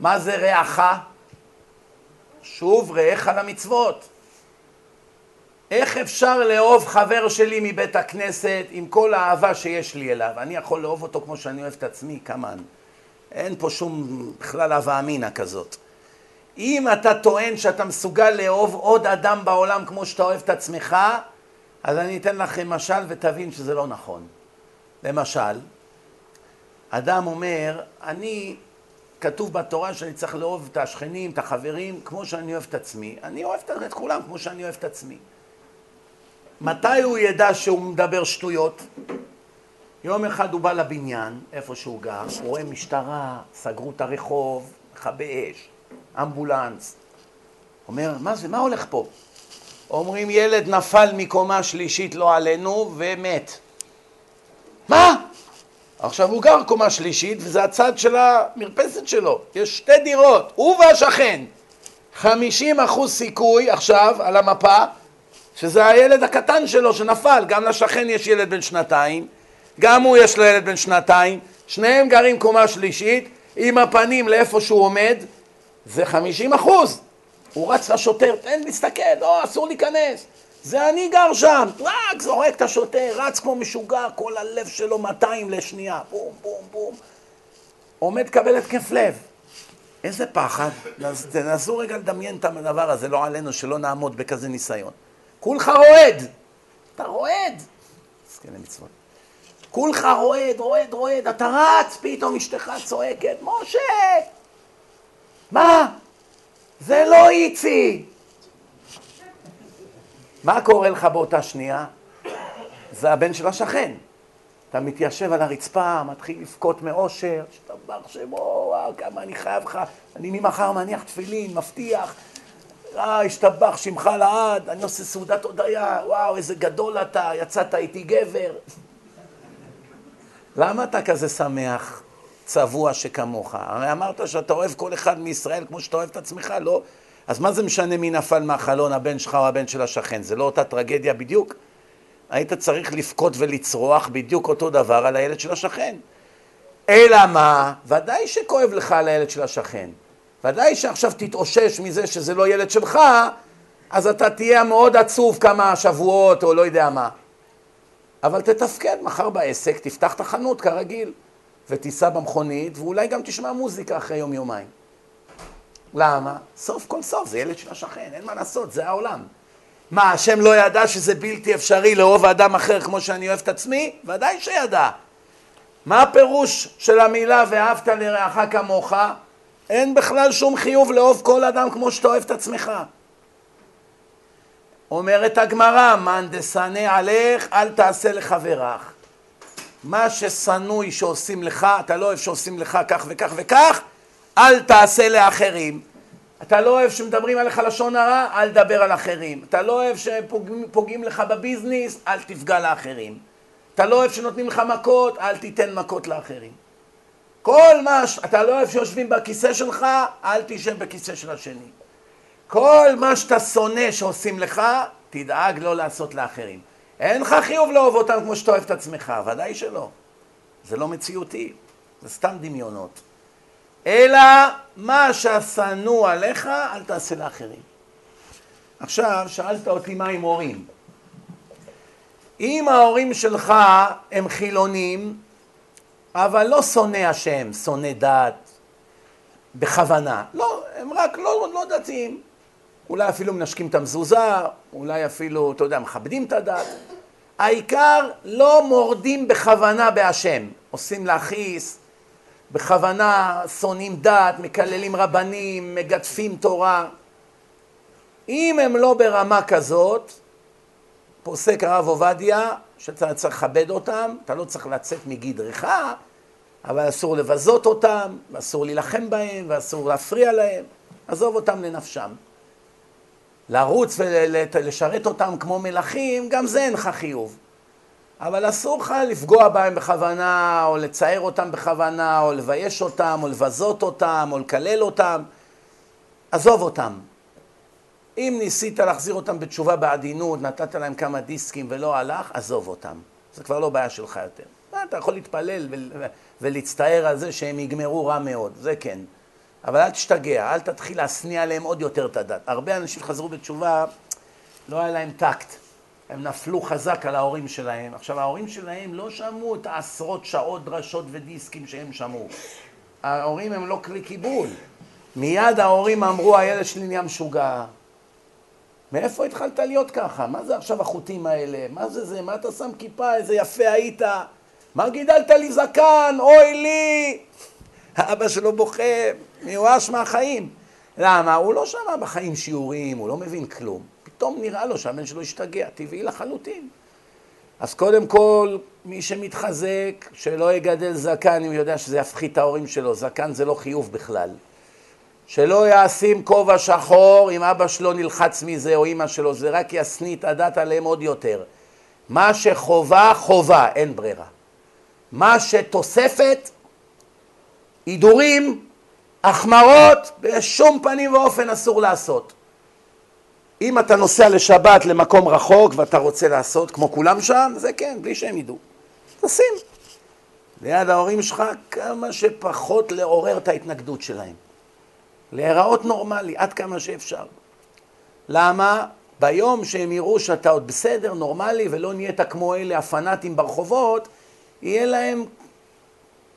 מה זה רעך? שוב רעך למצוות. איך אפשר לאהוב חבר שלי מבית הכנסת עם כל האהבה שיש לי אליו? אני יכול לאהוב אותו כמו שאני אוהב את עצמי? כמובן. אין פה שום בכלל הווה אמינא כזאת. אם אתה טוען שאתה מסוגל לאהוב עוד אדם בעולם כמו שאתה אוהב את עצמך, אז אני אתן לכם משל ותבין שזה לא נכון. למשל, אדם אומר, אני, כתוב בתורה שאני צריך לאהוב את השכנים, את החברים, כמו שאני אוהב את עצמי. אני אוהב את כולם כמו שאני אוהב את עצמי. מתי הוא ידע שהוא מדבר שטויות? יום אחד הוא בא לבניין, איפה שהוא גר, הוא רואה משטרה, סגרו את הרחוב, מכבי אש, אמבולנס. אומר, מה זה, מה הולך פה? אומרים, ילד נפל מקומה שלישית, לא עלינו, ומת. מה? עכשיו הוא גר קומה שלישית, וזה הצד של המרפסת שלו. יש שתי דירות, הוא והשכן. 50 אחוז סיכוי עכשיו על המפה שזה הילד הקטן שלו שנפל, גם לשכן יש ילד בן שנתיים, גם הוא יש לו ילד בן שנתיים, שניהם גרים קומה שלישית, עם הפנים לאיפה שהוא עומד, זה חמישים אחוז. הוא רץ לשוטר, תן להסתכל, לא, אסור להיכנס. זה אני גר שם, רק זורק את השוטר, רץ כמו משוגע, כל הלב שלו 200 לשנייה, בום, בום, בום. עומד קבל התקף לב. איזה פחד. תנסו רגע לדמיין את הדבר הזה, לא עלינו, שלא נעמוד בכזה ניסיון. כולך רועד. אתה רועד. זקני מצוות. כולך רועד, רועד, רועד, אתה רץ, פתאום אשתך צועקת, משה! מה? זה לא איצי! מה קורה לך באותה שנייה? זה הבן של השכן. אתה מתיישב על הרצפה, מתחיל לבכות מאושר, שתבח שמו, וואו, כמה אני חייב לך, אני ממחר מניח תפילין, מבטיח, אה, השתבח שמך לעד, אני עושה סעודת הודיה, וואו, איזה גדול אתה, יצאת איתי גבר. למה אתה כזה שמח, צבוע שכמוך? הרי אמרת שאתה אוהב כל אחד מישראל כמו שאתה אוהב את עצמך, לא? אז מה זה משנה מי נפל מהחלון, הבן שלך או הבן של השכן? זה לא אותה טרגדיה בדיוק? היית צריך לבכות ולצרוח בדיוק אותו דבר על הילד של השכן. אלא מה? ודאי שכואב לך על הילד של השכן. ודאי שעכשיו תתאושש מזה שזה לא ילד שלך, אז אתה תהיה מאוד עצוב כמה שבועות או לא יודע מה. אבל תתפקד מחר בעסק, תפתח את החנות כרגיל, ותיסע במכונית, ואולי גם תשמע מוזיקה אחרי יום-יומיים. למה? סוף כל סוף, זה ילד של השכן, אין מה לעשות, זה העולם. מה, השם לא ידע שזה בלתי אפשרי לאהוב אדם אחר כמו שאני אוהב את עצמי? ודאי שידע. מה הפירוש של המילה ואהבת לרעך כמוך? אין בכלל שום חיוב לאהוב כל אדם כמו שאתה אוהב את עצמך. אומרת הגמרא, מאן דשנא עליך, אל תעשה לחברך. מה ששנואי שעושים לך, אתה לא אוהב שעושים לך כך וכך וכך, אל תעשה לאחרים. אתה לא אוהב שמדברים עליך לשון הרע, אל תדבר על אחרים. אתה לא אוהב שפוגעים לך בביזנס, אל תפגע לאחרים. אתה לא אוהב שנותנים לך מכות, אל תיתן מכות לאחרים. כל מה, ש... אתה לא אוהב שיושבים בכיסא שלך, אל תשב בכיסא של השני. כל מה שאתה שונא שעושים לך, תדאג לא לעשות לאחרים. אין לך חיוב לאהוב אותם כמו שאתה אוהב את עצמך, ודאי שלא. זה לא מציאותי, זה סתם דמיונות. אלא מה שהשנוא עליך, אל תעשה לאחרים. עכשיו, שאלת אותי מה עם הורים. אם ההורים שלך הם חילונים, אבל לא שונא השם, שונא דת, בכוונה. לא, הם רק לא, לא דתיים. אולי אפילו מנשקים את המזוזה, אולי אפילו, אתה יודע, מכבדים את הדת. העיקר לא מורדים בכוונה בהשם. עושים להכעיס, בכוונה שונאים דת, מקללים רבנים, מגדפים תורה. אם הם לא ברמה כזאת, פוסק הרב עובדיה, שאתה צריך לכבד אותם, אתה לא צריך לצאת מגדרך, אבל אסור לבזות אותם, ואסור להילחם בהם, ואסור להפריע להם, עזוב אותם לנפשם. לרוץ ולשרת אותם כמו מלכים, גם זה אינך חיוב. אבל אסור לך לפגוע בהם בכוונה, או לצייר אותם בכוונה, או לבייש אותם, או לבזות אותם, או לקלל אותם. עזוב אותם. אם ניסית להחזיר אותם בתשובה בעדינות, נתת להם כמה דיסקים ולא הלך, עזוב אותם. זה כבר לא בעיה שלך יותר. אתה יכול להתפלל ולהצטער על זה שהם יגמרו רע מאוד, זה כן. אבל אל תשתגע, אל תתחיל להשניא עליהם עוד יותר את הדת. הרבה אנשים חזרו בתשובה, לא היה להם טקט. הם נפלו חזק על ההורים שלהם. עכשיו, ההורים שלהם לא שמעו את העשרות שעות דרשות ודיסקים שהם שמעו. ההורים הם לא כלי קיבול. מיד ההורים אמרו, הילד שלי נהיה משוגע. מאיפה התחלת להיות ככה? מה זה עכשיו החוטים האלה? מה זה זה? מה אתה שם כיפה? איזה יפה היית? מה גידלת לי זקן? אוי לי! האבא שלו בוכה, מיואש מהחיים. למה? הוא לא שמע בחיים שיעורים, הוא לא מבין כלום. פתאום נראה לו שהבן שלו השתגע, טבעי לחלוטין. אז קודם כל, מי שמתחזק, שלא יגדל זקן אם הוא יודע שזה יפחית את ההורים שלו. זקן זה לא חיוב בכלל. שלא ישים כובע שחור אם אבא שלו נלחץ מזה או אימא שלו, זה רק ישניא את הדת עליהם עוד יותר. מה שחובה, חובה, אין ברירה. מה שתוספת, הידורים, החמרות, בשום פנים ואופן אסור לעשות. אם אתה נוסע לשבת למקום רחוק ואתה רוצה לעשות כמו כולם שם, זה כן, בלי שהם ידעו. תשים. ליד ההורים שלך כמה שפחות לעורר את ההתנגדות שלהם. להיראות נורמלי עד כמה שאפשר. למה? ביום שהם יראו שאתה עוד בסדר, נורמלי, ולא נהיית כמו אלה הפנאטים ברחובות, יהיה להם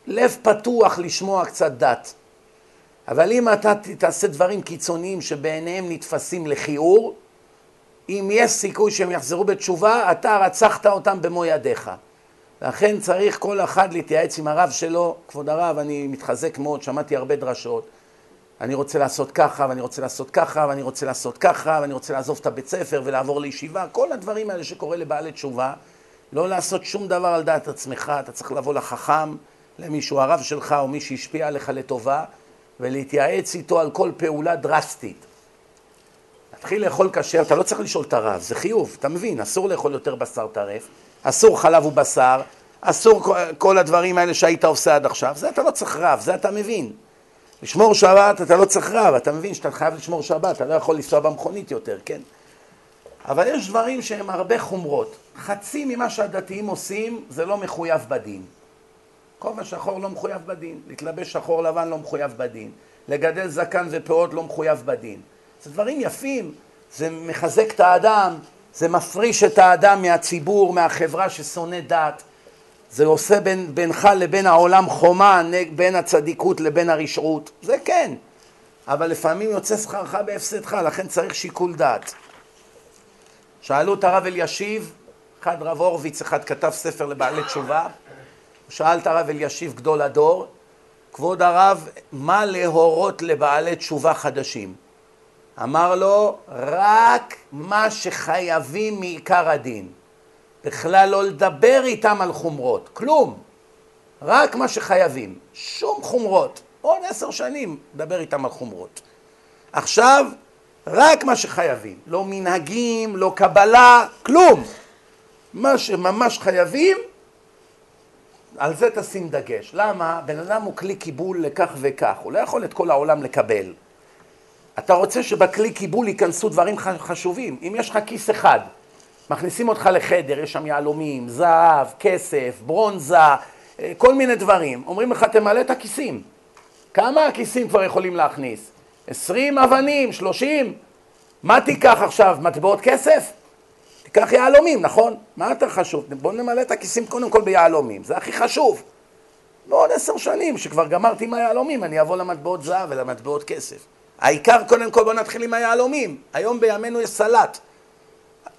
לב פתוח לשמוע קצת דת. אבל אם אתה תעשה דברים קיצוניים שבעיניהם נתפסים לכיעור, אם יש סיכוי שהם יחזרו בתשובה, אתה רצחת אותם במו ידיך. לכן צריך כל אחד להתייעץ עם הרב שלו, כבוד הרב, אני מתחזק מאוד, שמעתי הרבה דרשות. אני רוצה לעשות ככה, ואני רוצה לעשות ככה, ואני רוצה לעשות ככה, ואני רוצה לעזוב את הבית ספר ולעבור לישיבה, כל הדברים האלה שקורה לבעלי תשובה, לא לעשות שום דבר על דעת עצמך, אתה צריך לבוא לחכם, למישהו, הרב שלך או מי שהשפיע עליך לטובה, ולהתייעץ איתו על כל פעולה דרסטית. תתחיל לאכול כשר, אתה לא צריך לשאול את הרב, זה חיוב, אתה מבין, אסור לאכול יותר בשר טרף, אסור חלב ובשר, אסור כל הדברים האלה שהיית עושה עד עכשיו, זה אתה לא צריך רב, זה אתה מבין. לשמור שבת אתה לא צריך רב, אתה מבין שאתה חייב לשמור שבת, אתה לא יכול לנסוע במכונית יותר, כן? אבל יש דברים שהם הרבה חומרות. חצי ממה שהדתיים עושים זה לא מחויב בדין. כובע שחור לא מחויב בדין, להתלבש שחור לבן לא מחויב בדין, לגדל זקן ופאות לא מחויב בדין. זה דברים יפים, זה מחזק את האדם, זה מפריש את האדם מהציבור, מהחברה ששונא דת, זה עושה בין, בינך לבין העולם חומה, בין הצדיקות לבין הרשעות, זה כן, אבל לפעמים יוצא שכרך בהפסדך, לכן צריך שיקול דעת. שאלו את הרב אלישיב, אחד רב הורוביץ, אחד כתב ספר לבעלי תשובה, שאל את הרב אלישיב גדול הדור, כבוד הרב, מה להורות לבעלי תשובה חדשים? אמר לו, רק מה שחייבים מעיקר הדין. בכלל לא לדבר איתם על חומרות, כלום. רק מה שחייבים, שום חומרות. עוד עשר שנים לדבר איתם על חומרות. עכשיו, רק מה שחייבים. לא מנהגים, לא קבלה, כלום. מה שממש חייבים, על זה תשים דגש. למה? בן אדם הוא כלי קיבול לכך וכך, הוא לא יכול את כל העולם לקבל. אתה רוצה שבכלי קיבול ייכנסו דברים חשובים. אם יש לך כיס אחד, מכניסים אותך לחדר, יש שם יהלומים, זהב, כסף, ברונזה, אה, כל מיני דברים. אומרים לך, תמלא את הכיסים. כמה הכיסים כבר יכולים להכניס? עשרים אבנים, שלושים? מה תיקח עכשיו, מטבעות כסף? תיקח יהלומים, נכון? מה יותר חשוב? בוא נמלא את הכיסים קודם כל ביהלומים, זה הכי חשוב. בעוד עשר שנים, שכבר גמרתי עם היהלומים, אני אבוא למטבעות זהב ולמטבעות כסף. העיקר, קודם כל, בוא נתחיל עם היהלומים. היום בימינו יש סלט.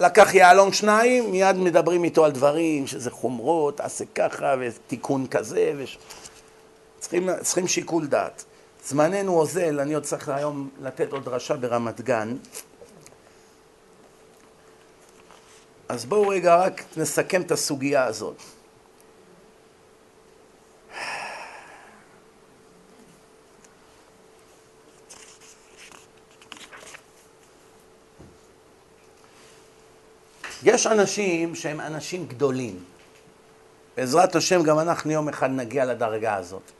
לקח יהלום שניים, מיד מדברים איתו על דברים, שזה חומרות, תעשה ככה, ותיקון כזה, וש... צריכים, צריכים שיקול דעת. זמננו אוזל, אני עוד צריך היום לתת עוד דרשה ברמת גן. אז בואו רגע רק נסכם את הסוגיה הזאת. יש אנשים שהם אנשים גדולים. בעזרת השם גם אנחנו יום אחד נגיע לדרגה הזאת.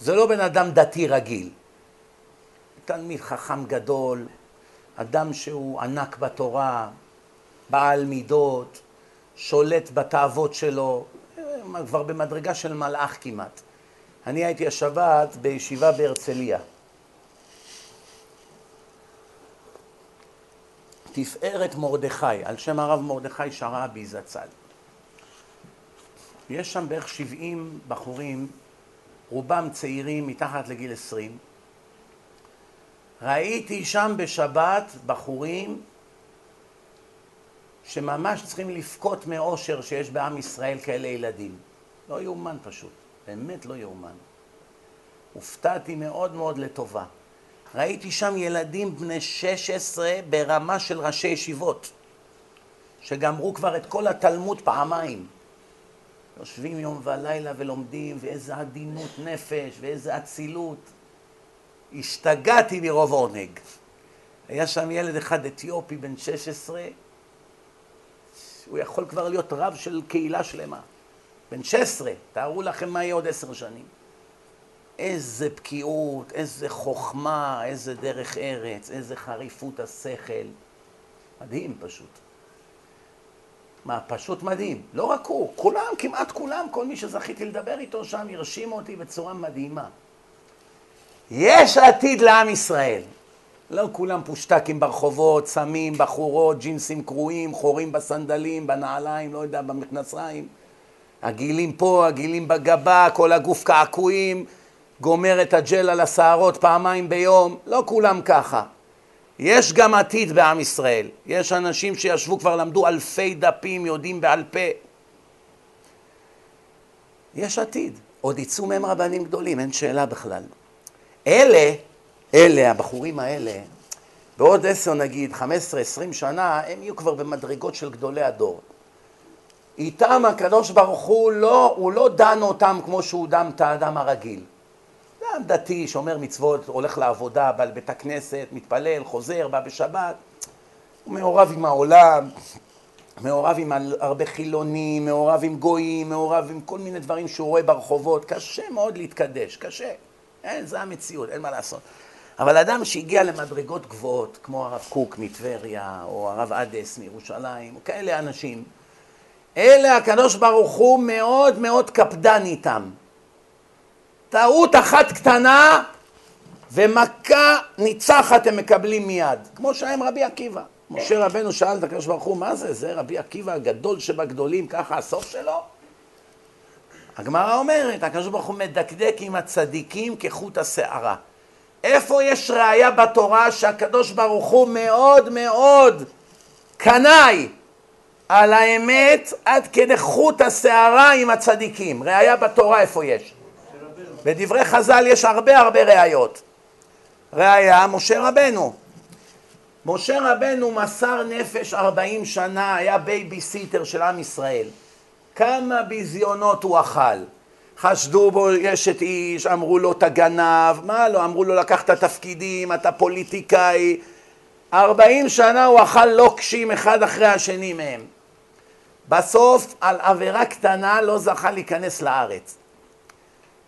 זה לא בן אדם דתי רגיל. תלמיד חכם גדול, אדם שהוא ענק בתורה, בעל מידות, שולט בתאוות שלו, כבר במדרגה של מלאך כמעט. אני הייתי השבת בישיבה בהרצליה. תפארת מרדכי, על שם הרב מרדכי שרעבי זצ"ל. יש שם בערך 70 בחורים, רובם צעירים מתחת לגיל 20. ראיתי שם בשבת בחורים שממש צריכים לבכות מאושר שיש בעם ישראל כאלה ילדים. לא יאומן פשוט, באמת לא יאומן. הופתעתי מאוד מאוד לטובה. ראיתי שם ילדים בני 16 ברמה של ראשי ישיבות, שגמרו כבר את כל התלמוד פעמיים. יושבים יום ולילה ולומדים, ואיזה עדינות נפש, ואיזה אצילות. השתגעתי מרוב עונג. היה שם ילד אחד אתיופי בן 16, הוא יכול כבר להיות רב של קהילה שלמה. בן 16, תארו לכם מה יהיה עוד עשר שנים. איזה בקיאות, איזה חוכמה, איזה דרך ארץ, איזה חריפות השכל. מדהים פשוט. מה, פשוט מדהים. לא רק הוא, כולם, כמעט כולם, כל מי שזכיתי לדבר איתו שם, הרשימו אותי בצורה מדהימה. יש עתיד לעם ישראל. לא כולם פושטקים ברחובות, סמים, בחורות, ג'ינסים קרועים, חורים בסנדלים, בנעליים, לא יודע, במכנסיים. הגילים פה, הגילים בגבה, כל הגוף קעקועים, גומר את הג'ל על השערות פעמיים ביום. לא כולם ככה. יש גם עתיד בעם ישראל. יש אנשים שישבו כבר, למדו אלפי דפים, יודעים בעל פה. יש עתיד. עוד יצאו מהם רבנים גדולים, אין שאלה בכלל. אלה, אלה, הבחורים האלה, בעוד עשר נגיד, חמש עשרה, עשרים שנה, הם יהיו כבר במדרגות של גדולי הדור. איתם הקדוש ברוך הוא לא, הוא לא דן אותם כמו שהוא דן את האדם הרגיל. אדם דתי, שומר מצוות, הולך לעבודה, בא לבית הכנסת, מתפלל, חוזר, בא בשבת, הוא מעורב עם העולם, מעורב עם הרבה חילונים, מעורב עם גויים, מעורב עם כל מיני דברים שהוא רואה ברחובות, קשה מאוד להתקדש, קשה. אין, זה המציאות, אין מה לעשות. אבל אדם שהגיע למדרגות גבוהות, כמו הרב קוק מטבריה, או הרב אדס מירושלים, או כאלה אנשים, אלה הקדוש ברוך הוא מאוד מאוד קפדן איתם. טעות אחת קטנה ומכה ניצחת הם מקבלים מיד, כמו שהיה עם רבי עקיבא. משה רבנו שאל את הקדוש ברוך הוא, מה זה? זה רבי עקיבא הגדול שבגדולים, ככה הסוף שלו? הגמרא אומרת, הקדוש ברוך הוא מדקדק עם הצדיקים כחוט השערה. איפה יש ראיה בתורה שהקדוש ברוך הוא מאוד מאוד קנאי על האמת עד כדי חוט השערה עם הצדיקים? ראיה בתורה איפה יש? בדברי חז"ל יש הרבה הרבה ראיות. ראיה, משה רבנו. משה רבנו מסר נפש ארבעים שנה, היה בייביסיטר של עם ישראל. כמה ביזיונות הוא אכל. חשדו בו אשת איש, אמרו לו אתה גנב, מה לא, אמרו לו לקחת תפקידים, אתה פוליטיקאי. ארבעים שנה הוא אכל לוקשים אחד אחרי השני מהם. בסוף על עבירה קטנה לא זכה להיכנס לארץ.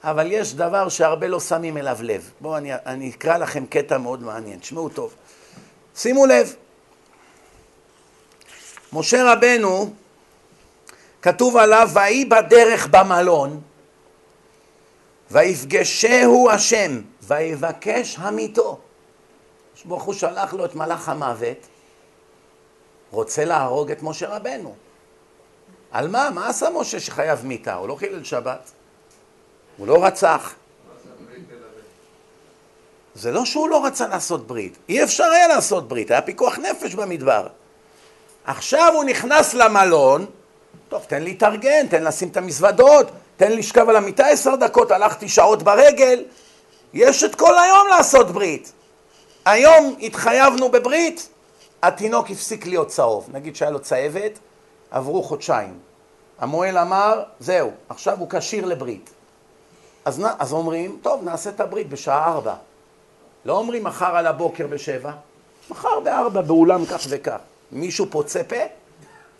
אבל יש דבר שהרבה לא שמים אליו לב. בואו אני, אני אקרא לכם קטע מאוד מעניין, תשמעו טוב. שימו לב, משה רבנו, כתוב עליו, ויהי בדרך במלון, ויפגשהו השם, ויבקש המיתו. ברוך הוא שלח לו את מלאך המוות, רוצה להרוג את משה רבנו. על מה? מה עשה משה שחייב מיתה? הוא לא חילל שבת. הוא לא רצח. זה לא שהוא לא רצה לעשות ברית, אי אפשר היה לעשות ברית, היה פיקוח נפש במדבר. עכשיו הוא נכנס למלון, טוב, תן להתארגן, תן לשים את המזוודות, תן לשכב על המיטה עשר דקות, הלכתי שעות ברגל, יש את כל היום לעשות ברית. היום התחייבנו בברית, התינוק הפסיק להיות צהוב, נגיד שהיה לו צהבת, עברו חודשיים. המוהל אמר, זהו, עכשיו הוא כשיר לברית. אז, אז אומרים, טוב, נעשה את הברית בשעה ארבע. לא אומרים מחר על הבוקר בשבע, מחר בארבע באולם כך וכך. מישהו פוצה פה?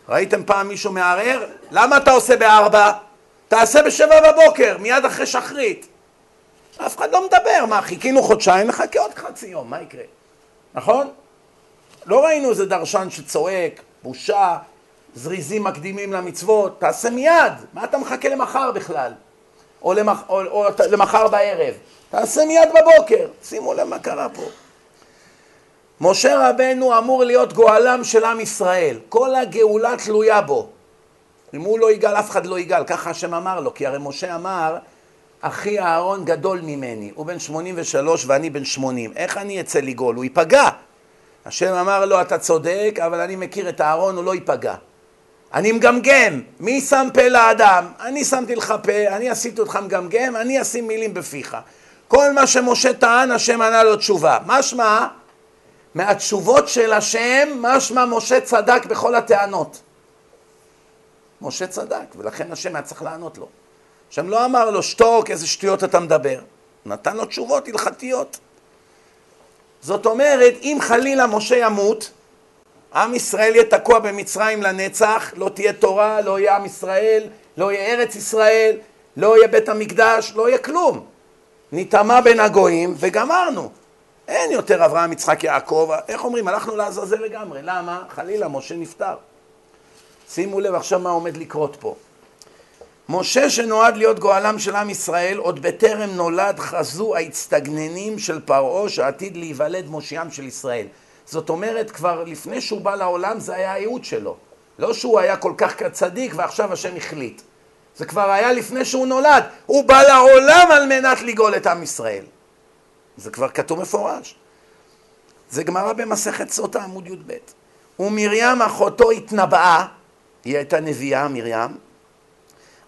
ראיתם פעם מישהו מערער? למה אתה עושה בארבע? תעשה בשבע בבוקר, מיד אחרי שחרית. אף אחד לא מדבר, מה, חיכינו חודשיים, נחכה עוד חצי יום, מה יקרה? נכון? לא ראינו איזה דרשן שצועק, בושה, זריזים מקדימים למצוות, תעשה מיד, מה אתה מחכה למחר בכלל? או, למח, או, או, או למחר בערב, תעשה מיד בבוקר, שימו לב מה קרה פה. משה רבנו אמור להיות גואלם של עם ישראל, כל הגאולה תלויה בו. אם הוא לא יגאל, אף אחד לא יגאל, ככה השם אמר לו, כי הרי משה אמר, אחי אהרון גדול ממני, הוא בן 83 ואני בן 80, איך אני אצא לגאול? הוא ייפגע. השם אמר לו, אתה צודק, אבל אני מכיר את אהרון, הוא לא ייפגע. אני מגמגם, מי שם פה לאדם? אני שמתי לך פה, אני עשיתי אותך מגמגם, אני אשים מילים בפיך. כל מה שמשה טען, השם ענה לו תשובה. משמע, מהתשובות של השם, משמע משה צדק בכל הטענות. משה צדק, ולכן השם היה צריך לענות לו. השם לא אמר לו, שתוק, איזה שטויות אתה מדבר. נתן לו תשובות הלכתיות. זאת אומרת, אם חלילה משה ימות, עם ישראל יהיה תקוע במצרים לנצח, לא תהיה תורה, לא יהיה עם ישראל, לא יהיה ארץ ישראל, לא יהיה בית המקדש, לא יהיה כלום. נטמע בין הגויים וגמרנו. אין יותר אברהם, יצחק, יעקב, איך אומרים? הלכנו לעזאזל לגמרי. למה? חלילה, משה נפטר. שימו לב עכשיו מה עומד לקרות פה. משה שנועד להיות גואלם של עם ישראל, עוד בטרם נולד חזו ההצטגננים של פרעה שעתיד להיוולד מושיעם של ישראל. זאת אומרת, כבר לפני שהוא בא לעולם זה היה הייעוד שלו. לא שהוא היה כל כך צדיק ועכשיו השם החליט. זה כבר היה לפני שהוא נולד. הוא בא לעולם על מנת לגאול את עם ישראל. זה כבר כתוב מפורש. זה גמרא במסכת סוטה עמוד י"ב. ומרים אחותו התנבאה, היא הייתה נביאה מרים,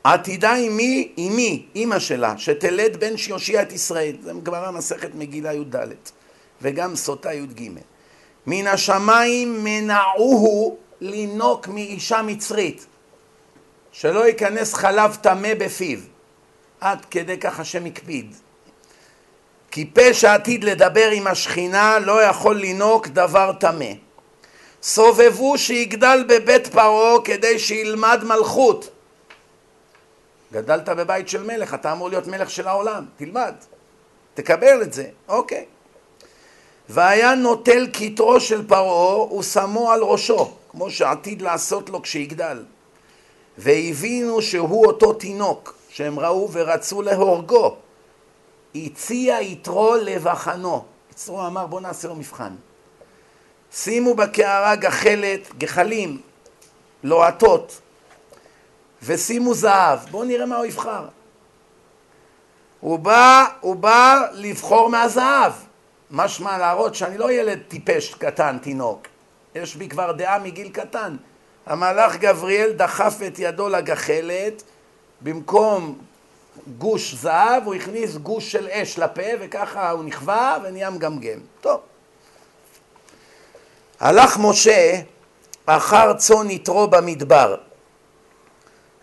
עתידה אמי, אמי, אימא שלה, שתלד בן שיושיע את ישראל. זה גמרא מסכת מגילה י"ד, וגם סוטה י"ג. מן השמיים מנעוהו לינוק מאישה מצרית, שלא ייכנס חלב טמא בפיו. עד כדי כך השם הקפיד. כי פה שעתיד לדבר עם השכינה לא יכול לינוק דבר טמא. סובבו שיגדל בבית פרעה כדי שילמד מלכות. גדלת בבית של מלך, אתה אמור להיות מלך של העולם, תלמד, תקבל את זה, אוקיי. והיה נוטל כתרו של פרעה ושמו על ראשו, כמו שעתיד לעשות לו כשיגדל. והבינו שהוא אותו תינוק שהם ראו ורצו להורגו. הציע יתרו לבחנו. יתרו אמר בוא נעשה לו מבחן. שימו בקערה גחלת, גחלים, לוהטות, ושימו זהב. בואו נראה מה הוא יבחר. הוא בא, הוא בא לבחור מהזהב. משמע להראות שאני לא ילד טיפש קטן, תינוק. יש בי כבר דעה מגיל קטן. המלאך גבריאל דחף את ידו לגחלת, במקום גוש זהב הוא הכניס גוש של אש לפה וככה הוא נכווה ונהיה מגמגם. טוב. הלך משה אחר צאן יתרו במדבר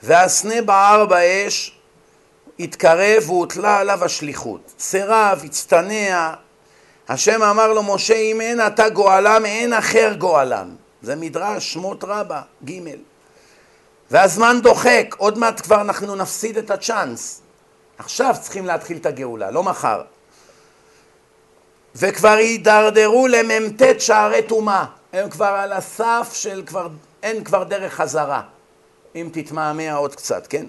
והסנה בער באש התקרב והוטלה עליו השליחות. סירב, הצטנע, השם אמר לו, משה, אם אין אתה גואלם, אין אחר גואלם. זה מדרש שמות רבה, ג' והזמן דוחק, עוד מעט כבר אנחנו נפסיד את הצ'אנס. עכשיו צריכים להתחיל את הגאולה, לא מחר. וכבר הידרדרו למ"ט שערי טומאה. הם כבר על הסף של כבר, אין כבר דרך חזרה. אם תתמהמה עוד קצת, כן?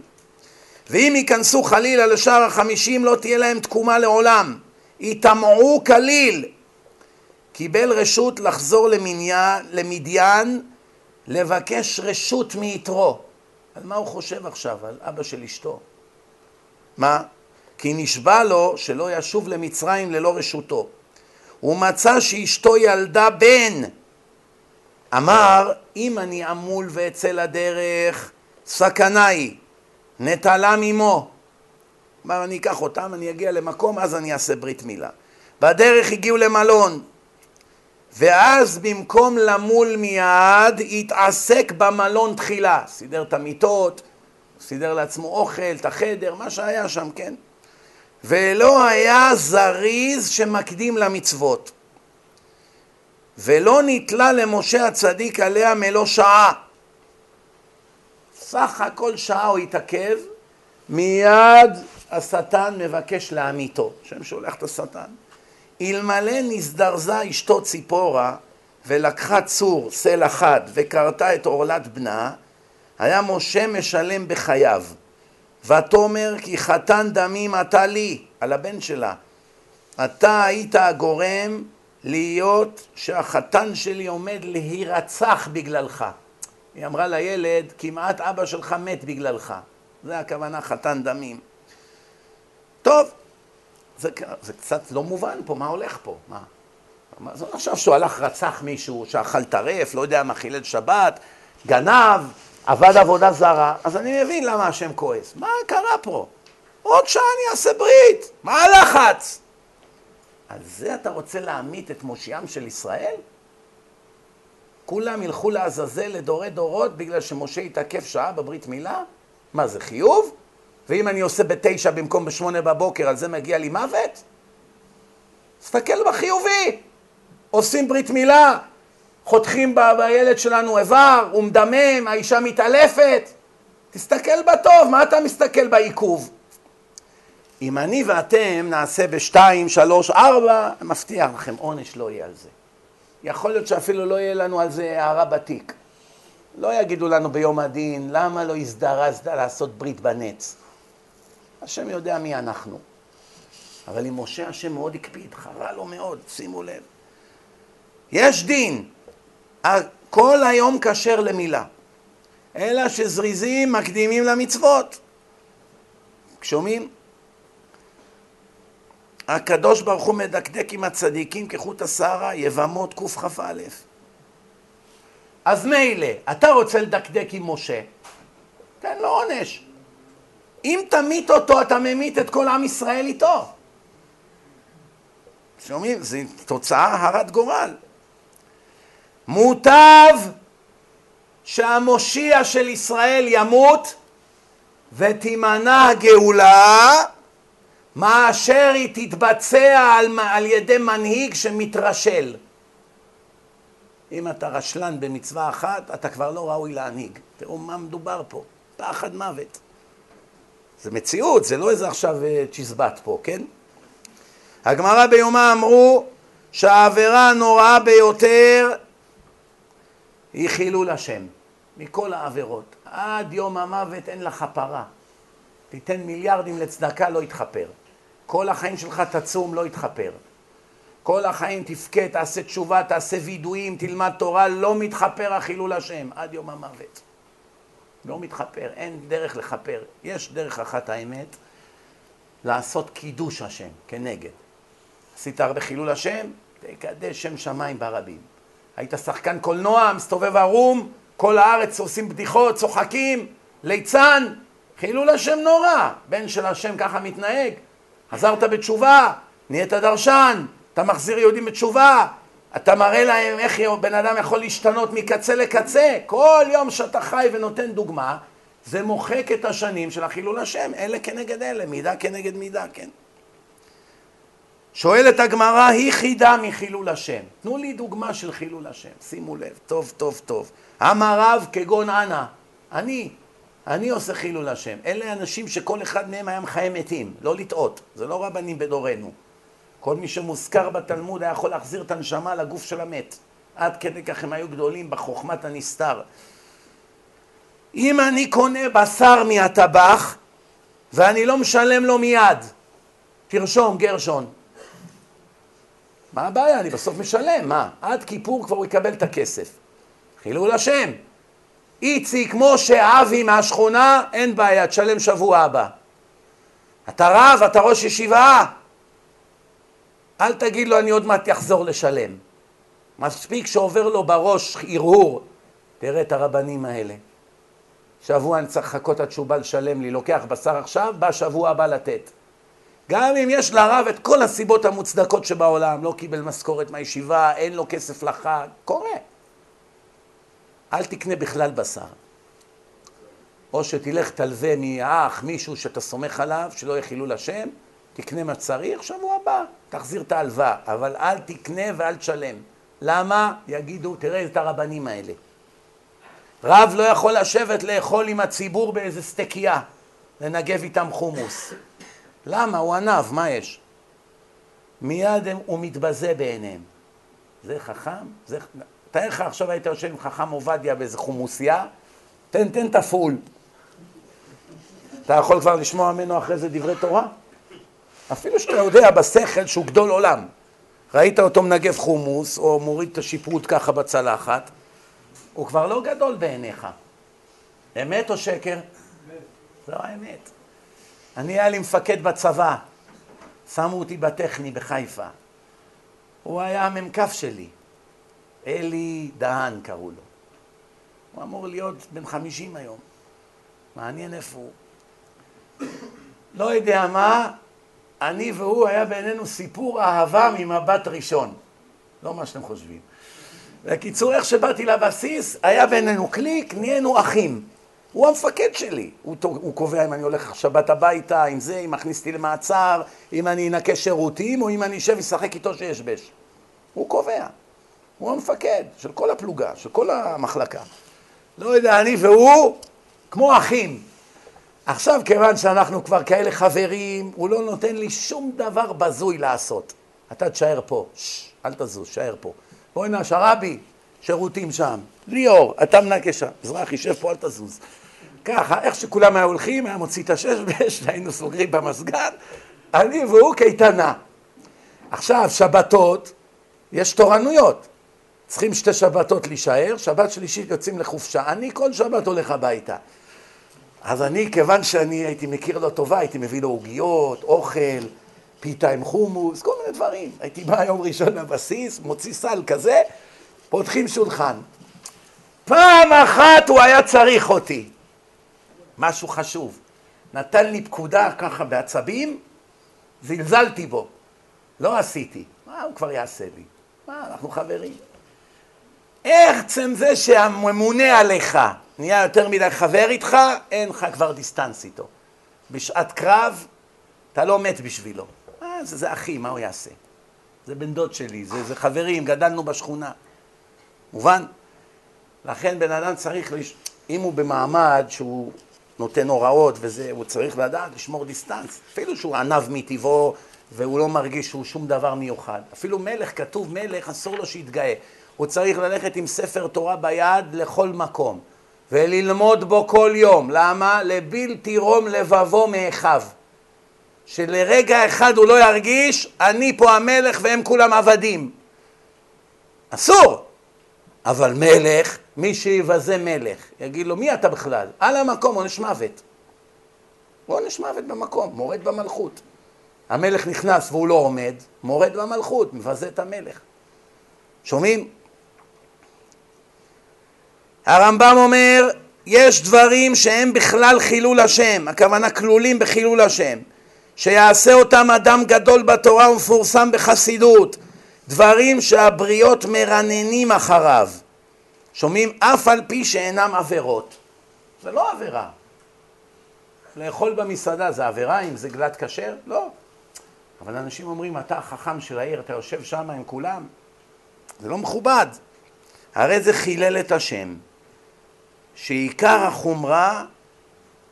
ואם ייכנסו חלילה לשער החמישים לא תהיה להם תקומה לעולם. יטמעו כליל. קיבל רשות לחזור למניין, למדיין, לבקש רשות מיתרו. על מה הוא חושב עכשיו? על אבא של אשתו. מה? כי נשבע לו שלא ישוב למצרים ללא רשותו. הוא מצא שאשתו ילדה בן. אמר, אם אני עמול ואצא לדרך, סכנה היא, נטלה ממו. אמר, אני אקח אותם, אני אגיע למקום, אז אני אעשה ברית מילה. בדרך הגיעו למלון, ואז במקום למול מיד, התעסק במלון תחילה. סידר את המיטות, סידר לעצמו אוכל, את החדר, מה שהיה שם, כן? ולא היה זריז שמקדים למצוות. ולא נתלה למשה הצדיק עליה מלוא שעה. סך הכל שעה הוא התעכב, מיד השטן מבקש להמיתו. השם שולח את השטן. אלמלא נזדרזה אשתו ציפורה ולקחה צור, סלע חד, וכרתה את עורלת בנה, היה משה משלם בחייו. ותאמר כי חתן דמים אתה לי, על הבן שלה. אתה היית הגורם להיות שהחתן שלי עומד להירצח בגללך. היא אמרה לילד, כמעט אבא שלך מת בגללך. זה הכוונה חתן דמים. טוב, זה, זה קצת לא מובן פה, מה הולך פה? מה? מה זה עכשיו שהוא הלך, רצח מישהו, שאכל טרף, לא יודע מה, חילל שבת, גנב, עבד עבודה זרה, אז אני מבין למה השם כועס. מה קרה פה? עוד שעה אני אעשה ברית, מה הלחץ? על זה אתה רוצה להמית את מושיעם של ישראל? כולם ילכו לעזאזל לדורי דורות בגלל שמשה התעכב שעה בברית מילה? מה זה חיוב? ואם אני עושה בתשע במקום בשמונה בבוקר, על זה מגיע לי מוות? תסתכל בחיובי. עושים ברית מילה, חותכים בילד שלנו איבר, הוא מדמם, האישה מתעלפת. תסתכל בטוב, מה אתה מסתכל בעיכוב? אם אני ואתם נעשה בשתיים, שלוש, ארבע, מבטיח לכם, עונש לא יהיה על זה. יכול להיות שאפילו לא יהיה לנו על זה הערה בתיק. לא יגידו לנו ביום הדין, למה לא הזדרזת לעשות ברית בנץ? השם יודע מי אנחנו. אבל עם משה השם מאוד הקפיד, חרה לו מאוד, שימו לב. יש דין, כל היום כשר למילה, אלא שזריזים מקדימים למצוות. שומעים? הקדוש ברוך הוא מדקדק עם הצדיקים כחוט השערה, יבמות קכ"א. אז מילא, אתה רוצה לדקדק עם משה, תן לו עונש. אם תמית אותו, אתה ממית את כל עם ישראל איתו. שומעים? זו תוצאה הרת גורל. מוטב שהמושיע של ישראל ימות ותימנע הגאולה מאשר היא תתבצע על, על ידי מנהיג שמתרשל. אם אתה רשלן במצווה אחת, אתה כבר לא ראוי להנהיג. תראו מה מדובר פה, פחד מוות. זה מציאות, זה לא איזה עכשיו אה, צ'יזבט פה, כן? הגמרא ביומה אמרו שהעבירה הנוראה ביותר היא חילול השם, מכל העבירות. עד יום המוות אין לה כפרה. תיתן מיליארדים לצדקה, לא יתכפר. כל החיים שלך תצום, לא יתכפר. כל החיים תבכה, תעשה תשובה, תעשה וידויים, תלמד תורה, לא מתכפר החילול השם עד יום המוות. לא מתכפר, אין דרך לכפר. יש דרך אחת האמת, לעשות קידוש השם כנגד. עשית הרבה חילול השם, תקדש שם שמיים ברבים. היית שחקן קולנוע, מסתובב ערום, כל הארץ עושים בדיחות, צוחקים, ליצן, חילול השם נורא. בן של השם ככה מתנהג. חזרת בתשובה, נהיית דרשן, אתה מחזיר יהודים בתשובה, אתה מראה להם איך בן אדם יכול להשתנות מקצה לקצה. כל יום שאתה חי ונותן דוגמה, זה מוחק את השנים של החילול השם. אלה כנגד אלה, מידה כנגד מידה, כן. שואלת הגמרא, היא חידה מחילול השם. תנו לי דוגמה של חילול השם, שימו לב, טוב, טוב, טוב. אמר רב כגון אנא, אני, אני עושה חילול השם. אלה אנשים שכל אחד מהם היה מחיי מתים, לא לטעות, זה לא רבנים בדורנו. כל מי שמוזכר בתלמוד היה יכול להחזיר את הנשמה לגוף של המת. עד כדי כך הם היו גדולים בחוכמת הנסתר. אם אני קונה בשר מהטבח ואני לא משלם לו מיד, תרשום גרשון. מה הבעיה? אני בסוף משלם, מה? עד כיפור כבר הוא יקבל את הכסף. חילול השם. איציק, משה, אבי מהשכונה, אין בעיה, תשלם שבוע הבא. אתה רב, אתה ראש ישיבה. אל תגיד לו אני עוד מעט אחזור לשלם. מספיק שעובר לו בראש הרהור. תראה את הרבנים האלה. שבוע אני צריך לחכות עד שהוא בא לשלם לי, לוקח בשר עכשיו, בא שבוע הבא לתת. גם אם יש לרב את כל הסיבות המוצדקות שבעולם, לא קיבל משכורת מהישיבה, אין לו כסף לחג, קורה. אל תקנה בכלל בשר. או שתלך תלווה מאח, מישהו שאתה סומך עליו, שלא יהיה חילול השם, תקנה מה צריך, שבוע הבא תחזיר את ההלוואה, אבל אל תקנה ואל תשלם. למה? יגידו, תראה את הרבנים האלה. רב לא יכול לשבת לאכול עם הציבור באיזה סטקייה, לנגב איתם חומוס. למה? הוא ענב, מה יש? מיד הם, הוא מתבזה בעיניהם. זה חכם? זה... תאר לך עכשיו היית יושב עם חכם עובדיה באיזה חומוסייה, תן, תן את הפול. אתה יכול כבר לשמוע ממנו אחרי זה דברי תורה? אפילו שאתה יודע בשכל שהוא גדול עולם. ראית אותו מנגב חומוס, או מוריד את השיפוט ככה בצלחת, הוא כבר לא גדול בעיניך. אמת או שקר? זו האמת. אני היה לי מפקד בצבא, שמו אותי בטכני בחיפה. הוא היה המ"כ שלי, אלי דהן קראו לו. הוא אמור להיות בן חמישים היום. מעניין איפה הוא. לא יודע מה, אני והוא היה בינינו סיפור אהבה ממבט ראשון. לא מה שאתם חושבים. בקיצור, איך שבאתי לבסיס, היה בינינו קליק, נהיינו אחים. הוא המפקד שלי. הוא, הוא קובע אם אני הולך שבת הביתה, אם זה, אם מכניס אותי למעצר, אם אני אנקה שירותים, או אם אני אשב ואשחק איתו שיש בש. הוא קובע. הוא המפקד של כל הפלוגה, של כל המחלקה. לא יודע, אני והוא כמו אחים. עכשיו, כיוון שאנחנו כבר כאלה חברים, הוא לא נותן לי שום דבר בזוי לעשות. אתה תשאר פה, שש, אל תזוז, תשאר פה. בואי נא, שרבי, שירותים שם. ליאור, אתה מנקה שם. מזרחי, שב פה, אל תזוז. ככה, איך שכולם היו הולכים, היה מוציא את השש בש, היינו סוגרים במסגד, אני והוא קייטנה. עכשיו, שבתות, יש תורנויות. צריכים שתי שבתות להישאר, שבת שלישית יוצאים לחופשה. אני כל שבת הולך הביתה. אז אני, כיוון שאני הייתי מכיר לו טובה, הייתי מביא לו עוגיות, אוכל, פיתה עם חומוס, כל מיני דברים. הייתי בא יום ראשון לבסיס, מוציא סל כזה, פותחים שולחן. פעם אחת הוא היה צריך אותי. משהו חשוב. נתן לי פקודה ככה בעצבים, זלזלתי בו. לא עשיתי. מה הוא כבר יעשה לי? מה, אנחנו חברים. עצם זה שהממונה עליך נהיה יותר מדי חבר איתך, אין לך כבר דיסטנס איתו. בשעת קרב, אתה לא מת בשבילו. אה, זה, זה אחי, מה הוא יעשה? זה בן דוד שלי, זה, זה חברים, גדלנו בשכונה. מובן? לכן בן אדם צריך, לש... אם הוא במעמד שהוא נותן הוראות וזה, הוא צריך לדעת לשמור דיסטנס. אפילו שהוא ענב מטבעו והוא לא מרגיש שהוא שום דבר מיוחד. אפילו מלך, כתוב מלך, אסור לו שיתגאה. הוא צריך ללכת עם ספר תורה ביד לכל מקום וללמוד בו כל יום. למה? לבלתי רום לבבו מאחיו. שלרגע אחד הוא לא ירגיש, אני פה המלך והם כולם עבדים. אסור. אבל מלך, מי שיבזה מלך, יגיד לו, מי אתה בכלל? על המקום, עונש מוות. עונש מוות במקום, מורד במלכות. המלך נכנס והוא לא עומד, מורד במלכות, מבזה את המלך. שומעים? הרמב"ם אומר, יש דברים שהם בכלל חילול השם, הכוונה כלולים בחילול השם, שיעשה אותם אדם גדול בתורה ומפורסם בחסידות, דברים שהבריות מרננים אחריו. שומעים? אף על פי שאינם עבירות. זה לא עבירה. לאכול במסעדה זה עבירה אם זה גלת כשר? לא. אבל אנשים אומרים, אתה החכם של העיר, אתה יושב שם עם כולם? זה לא מכובד. הרי זה חילל את השם. שעיקר החומרה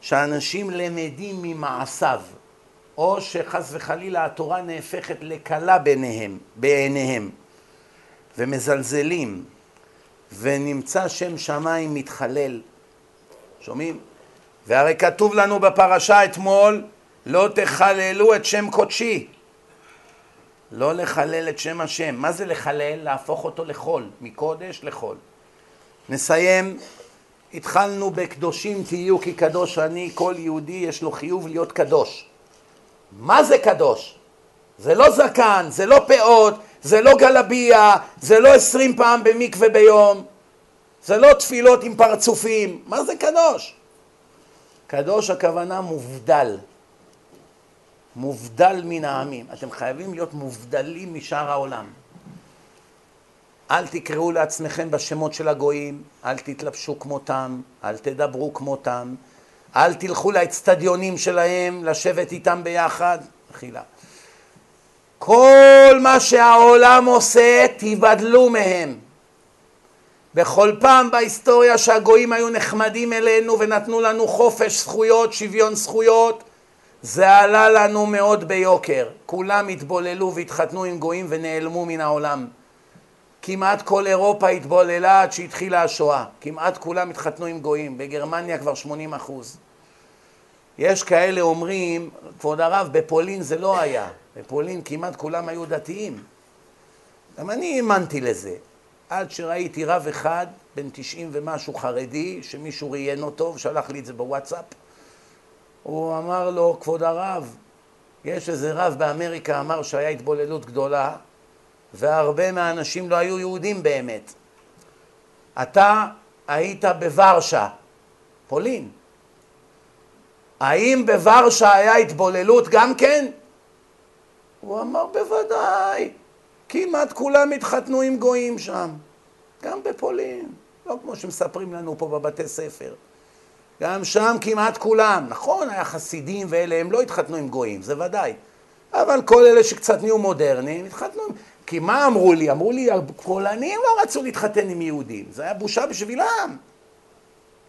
שאנשים למדים ממעשיו, או שחס וחלילה התורה נהפכת לקלה ביניהם, בעיניהם, ומזלזלים, ונמצא שם שמיים מתחלל. שומעים? והרי כתוב לנו בפרשה אתמול, לא תחללו את שם קודשי. לא לחלל את שם השם. מה זה לחלל? להפוך אותו לחול, מקודש לחול. נסיים התחלנו בקדושים תהיו כי קדוש אני, כל יהודי יש לו חיוב להיות קדוש. מה זה קדוש? זה לא זקן, זה לא פאות, זה לא גלביה, זה לא עשרים פעם במקווה ביום, זה לא תפילות עם פרצופים, מה זה קדוש? קדוש הכוונה מובדל, מובדל מן העמים. אתם חייבים להיות מובדלים משאר העולם. אל תקראו לעצמכם בשמות של הגויים, אל תתלבשו כמותם, אל תדברו כמותם, אל תלכו לאצטדיונים שלהם, לשבת איתם ביחד, אכילה. כל מה שהעולם עושה, תיבדלו מהם. בכל פעם בהיסטוריה שהגויים היו נחמדים אלינו ונתנו לנו חופש זכויות, שוויון זכויות, זה עלה לנו מאוד ביוקר. כולם התבוללו והתחתנו עם גויים ונעלמו מן העולם. כמעט כל אירופה התבוללה עד שהתחילה השואה. כמעט כולם התחתנו עם גויים. בגרמניה כבר 80 אחוז. יש כאלה אומרים, כבוד הרב, בפולין זה לא היה. בפולין כמעט כולם היו דתיים. גם אני האמנתי לזה. עד שראיתי רב אחד, בן 90 ומשהו חרדי, שמישהו ראיין אותו ושלח לי את זה בוואטסאפ. הוא אמר לו, כבוד הרב, יש איזה רב באמריקה אמר שהיה התבוללות גדולה, והרבה מהאנשים לא היו יהודים באמת. אתה היית בוורשה, פולין. האם בוורשה היה התבוללות גם כן? הוא אמר, בוודאי. כמעט כולם התחתנו עם גויים שם. גם בפולין. לא כמו שמספרים לנו פה בבתי ספר. גם שם כמעט כולם. נכון, היה חסידים ואלה, הם לא התחתנו עם גויים, זה ודאי. אבל כל אלה שקצת נהיו מודרניים, התחתנו... כי מה אמרו לי? אמרו לי, הפולנים לא רצו להתחתן עם יהודים. זה היה בושה בשבילם.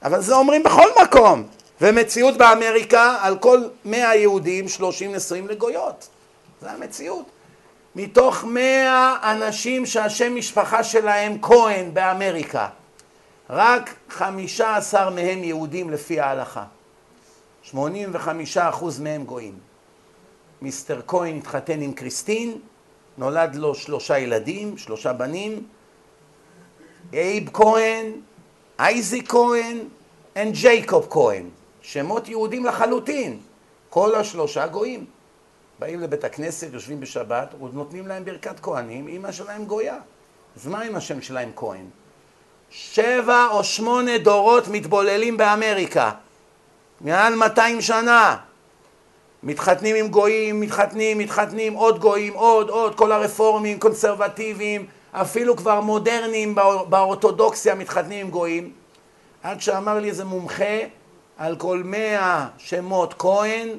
אבל זה אומרים בכל מקום. ומציאות באמריקה, על כל מאה יהודים, שלושים נשואים לגויות. זה המציאות. מתוך מאה אנשים שהשם משפחה שלהם כהן באמריקה, רק חמישה עשר מהם יהודים לפי ההלכה. שמונים וחמישה אחוז מהם גויים. מיסטר כהן התחתן עם קריסטין, נולד לו שלושה ילדים, שלושה בנים, אייב כהן, אייזי כהן וג'ייקוב כהן. שמות יהודים לחלוטין. כל השלושה גויים. באים לבית הכנסת, יושבים בשבת, ונותנים להם ברכת כהנים, אימא שלהם גויה. אז מה עם השם שלהם כהן? שבע או שמונה דורות מתבוללים באמריקה, מעל 200 שנה. מתחתנים עם גויים, מתחתנים, מתחתנים, עוד גויים, עוד, עוד, כל הרפורמים, קונסרבטיביים, אפילו כבר מודרניים באורתודוקסיה מתחתנים עם גויים. עד שאמר לי איזה מומחה, על כל מאה שמות כהן,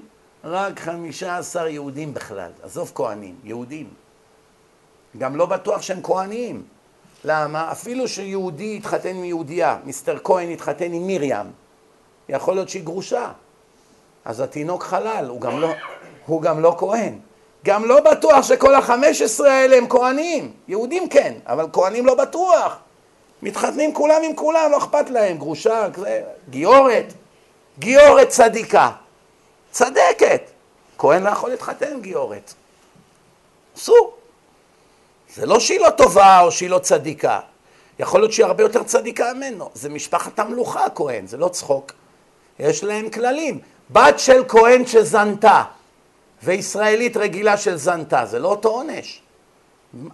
רק חמישה עשר יהודים בכלל. עזוב כהנים, יהודים. גם לא בטוח שהם כהנים. למה? אפילו שיהודי התחתן עם יהודייה, מיסטר כהן התחתן עם מרים, יכול להיות שהיא גרושה. אז התינוק חלל, הוא גם לא, הוא גם לא כהן. גם לא בטוח שכל החמש עשרה האלה הם כהנים. יהודים כן, אבל כהנים לא בטוח. מתחתנים כולם עם כולם, לא אכפת להם. גרושה, גיורת. גיורת צדיקה. צדקת. כהן לא יכול להתחתן גיורת. אסור. זה לא שהיא לא טובה או שהיא לא צדיקה. יכול להיות שהיא הרבה יותר צדיקה ממנו. זה משפחת המלוכה כהן, זה לא צחוק. יש להם כללים. בת של כהן שזנתה וישראלית רגילה של זנתה, זה לא אותו עונש.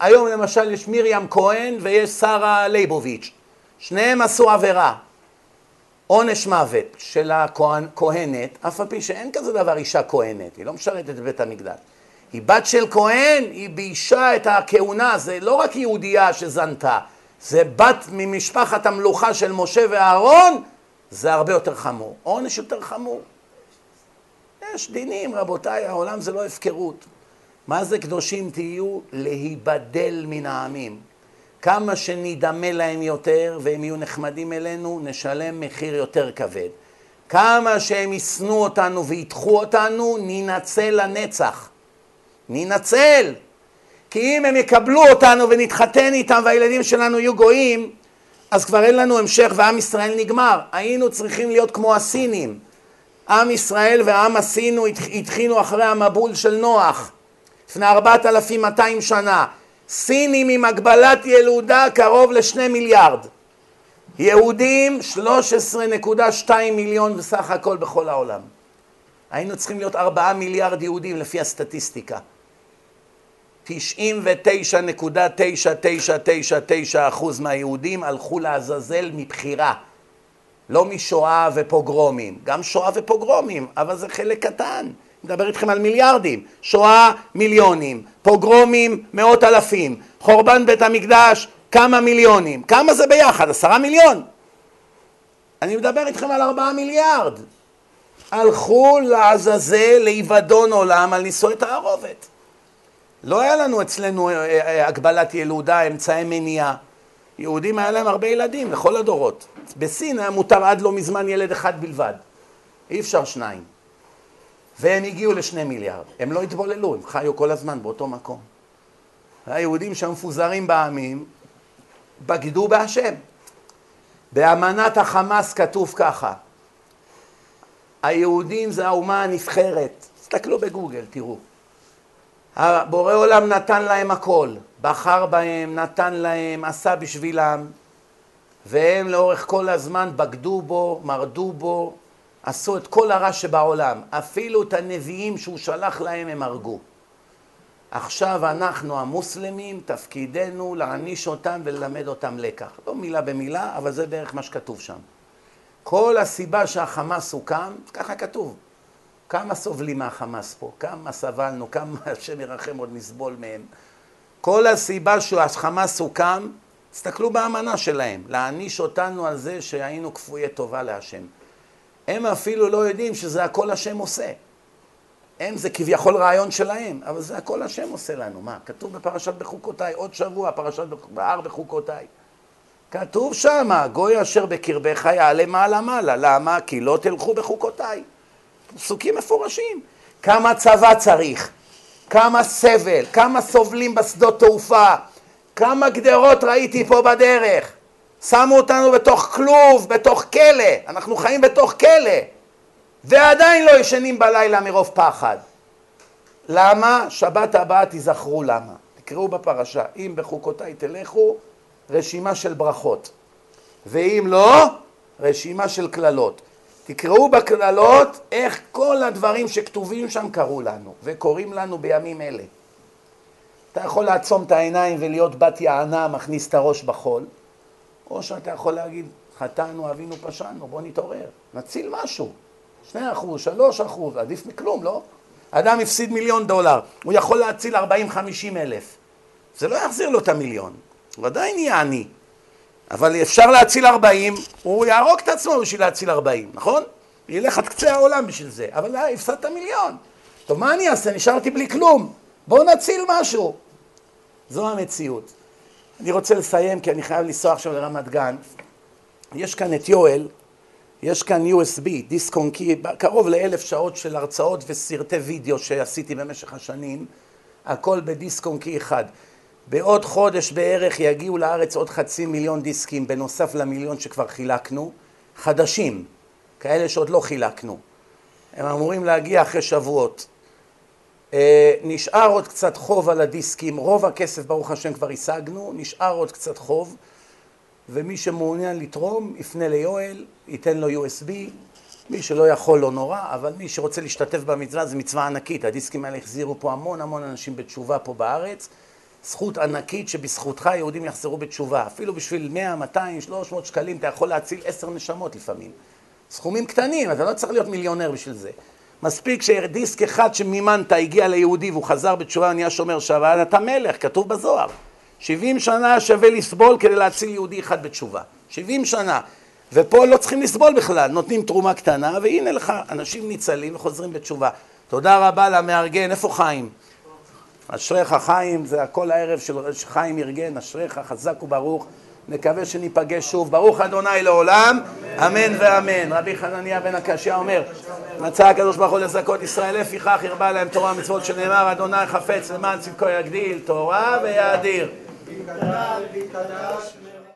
היום למשל יש מרים כהן ויש שרה ליבוביץ', שניהם עשו עבירה. עונש מוות של הכהנת, אף על פי שאין כזה דבר אישה כהנת, היא לא משרתת את בית המקדש. היא בת של כהן, היא ביישה את הכהונה, זה לא רק יהודייה שזנתה, זה בת ממשפחת המלוכה של משה ואהרון, זה הרבה יותר חמור. עונש יותר חמור. יש דינים, רבותיי, העולם זה לא הפקרות. מה זה קדושים תהיו? להיבדל מן העמים. כמה שנדמה להם יותר והם יהיו נחמדים אלינו, נשלם מחיר יותר כבד. כמה שהם ישנאו אותנו וידחו אותנו, ננצל לנצח. ננצל. כי אם הם יקבלו אותנו ונתחתן איתם והילדים שלנו יהיו גויים, אז כבר אין לנו המשך ועם ישראל נגמר. היינו צריכים להיות כמו הסינים. עם ישראל ועם הסינו התחינו אחרי המבול של נוח, לפני ארבעת אלפים מאתיים שנה. סינים עם הגבלת ילודה קרוב לשני מיליארד. יהודים 13.2 מיליון בסך הכל בכל העולם. היינו צריכים להיות ארבעה מיליארד יהודים לפי הסטטיסטיקה. 99.9999 אחוז מהיהודים הלכו לעזאזל מבחירה. לא משואה ופוגרומים. גם שואה ופוגרומים, אבל זה חלק קטן. מדבר איתכם על מיליארדים. שואה, מיליונים. פוגרומים, מאות אלפים. חורבן בית המקדש, כמה מיליונים. כמה זה ביחד? עשרה מיליון. אני מדבר איתכם על ארבעה מיליארד. הלכו לעזאזל, לאיבדון עולם, על נישואי תערובת. לא היה לנו אצלנו אה, אה, הגבלת ילודה, אמצעי מניעה. יהודים היה להם הרבה ילדים, לכל הדורות. בסין היה מותר עד לא מזמן ילד אחד בלבד. אי אפשר שניים. והם הגיעו לשני מיליארד. הם לא התבוללו, הם חיו כל הזמן באותו מקום. היהודים שהיו מפוזרים בעמים, בגדו בהשם. באמנת החמאס כתוב ככה: היהודים זה האומה הנבחרת. תסתכלו בגוגל, תראו. הבורא עולם נתן להם הכל, בחר בהם, נתן להם, עשה בשבילם, והם לאורך כל הזמן בגדו בו, מרדו בו, עשו את כל הרע שבעולם. אפילו את הנביאים שהוא שלח להם הם הרגו. עכשיו אנחנו המוסלמים, תפקידנו להעניש אותם וללמד אותם לקח. לא מילה במילה, אבל זה בערך מה שכתוב שם. כל הסיבה שהחמאס הוקם, ככה כתוב. כמה סובלים מהחמאס פה, כמה סבלנו, כמה השם ירחם עוד נסבול מהם. כל הסיבה שהחמאס הוקם, תסתכלו באמנה שלהם, להעניש אותנו על זה שהיינו כפויי טובה להשם. הם אפילו לא יודעים שזה הכל השם עושה. הם זה כביכול רעיון שלהם, אבל זה הכל השם עושה לנו. מה, כתוב בפרשת בחוקותיי, עוד שבוע, פרשת בהר בחוקותיי. כתוב שמה, גוי אשר בקרבך יעלה מעלה מעלה. למה? כי לא תלכו בחוקותיי. פסוקים מפורשים. כמה צבא צריך, כמה סבל, כמה סובלים בשדות תעופה, כמה גדרות ראיתי פה בדרך. שמו אותנו בתוך כלוב, בתוך כלא, אנחנו חיים בתוך כלא, ועדיין לא ישנים בלילה מרוב פחד. למה? שבת הבאה תיזכרו למה. תקראו בפרשה, אם בחוקותיי תלכו, רשימה של ברכות, ואם לא, רשימה של קללות. תקראו בקללות איך כל הדברים שכתובים שם קרו לנו, וקורים לנו בימים אלה. אתה יכול לעצום את העיניים ולהיות בת יענה, מכניס את הראש בחול, או שאתה יכול להגיד, חטאנו, אבינו, פשענו, בוא נתעורר, נציל משהו. שני אחוז, שלוש אחוז, עדיף מכלום, לא? אדם הפסיד מיליון דולר, הוא יכול להציל ארבעים חמישים אלף. זה לא יחזיר לו את המיליון, הוא עדיין יהיה עני. אבל אפשר להציל ארבעים, הוא יהרוג את עצמו בשביל להציל ארבעים, נכון? ילך עד קצה העולם בשביל זה, אבל אה, הפסדת מיליון. טוב, מה אני אעשה? נשארתי בלי כלום. בואו נציל משהו. זו המציאות. אני רוצה לסיים כי אני חייב לנסוע עכשיו לרמת גן. יש כאן את יואל, יש כאן USB, דיסק און קי, קרוב לאלף שעות של הרצאות וסרטי וידאו שעשיתי במשך השנים, הכל בדיסק און קי אחד. בעוד חודש בערך יגיעו לארץ עוד חצי מיליון דיסקים בנוסף למיליון שכבר חילקנו, חדשים, כאלה שעוד לא חילקנו. הם אמורים להגיע אחרי שבועות. אה, נשאר עוד קצת חוב על הדיסקים, רוב הכסף ברוך השם כבר השגנו, נשאר עוד קצת חוב, ומי שמעוניין לתרום יפנה ליואל, ייתן לו USB, מי שלא יכול לא נורא, אבל מי שרוצה להשתתף במצווה זה מצווה ענקית, הדיסקים האלה החזירו פה המון המון אנשים בתשובה פה בארץ, זכות ענקית שבזכותך יהודים יחזרו בתשובה, אפילו בשביל 100, 200, 300 שקלים אתה יכול להציל עשר נשמות לפעמים, סכומים קטנים, אתה לא צריך להיות מיליונר בשביל זה. מספיק שדיסק אחד שמימנת הגיע ליהודי והוא חזר בתשובה ונהיה שומר שבת, אתה מלך, כתוב בזוהר. 70 שנה שווה לסבול כדי להציל יהודי אחד בתשובה. 70 שנה. ופה לא צריכים לסבול בכלל, נותנים תרומה קטנה, והנה לך, אנשים ניצלים וחוזרים בתשובה. תודה רבה למארגן, איפה חיים? אשריך חיים, זה הכל הערב של חיים ארגן, אשריך חזק וברוך. נקווה שניפגש שוב. ברוך אדוני לעולם, אמן ואמן. רבי חנניה בן הקשיא אומר, מצא הקדוש ברוך הוא לזכות ישראל, לפיכך הרבה להם תורה ומצוות שנאמר, אדוני חפץ למען צדקו יגדיל, תורה ויאדיר.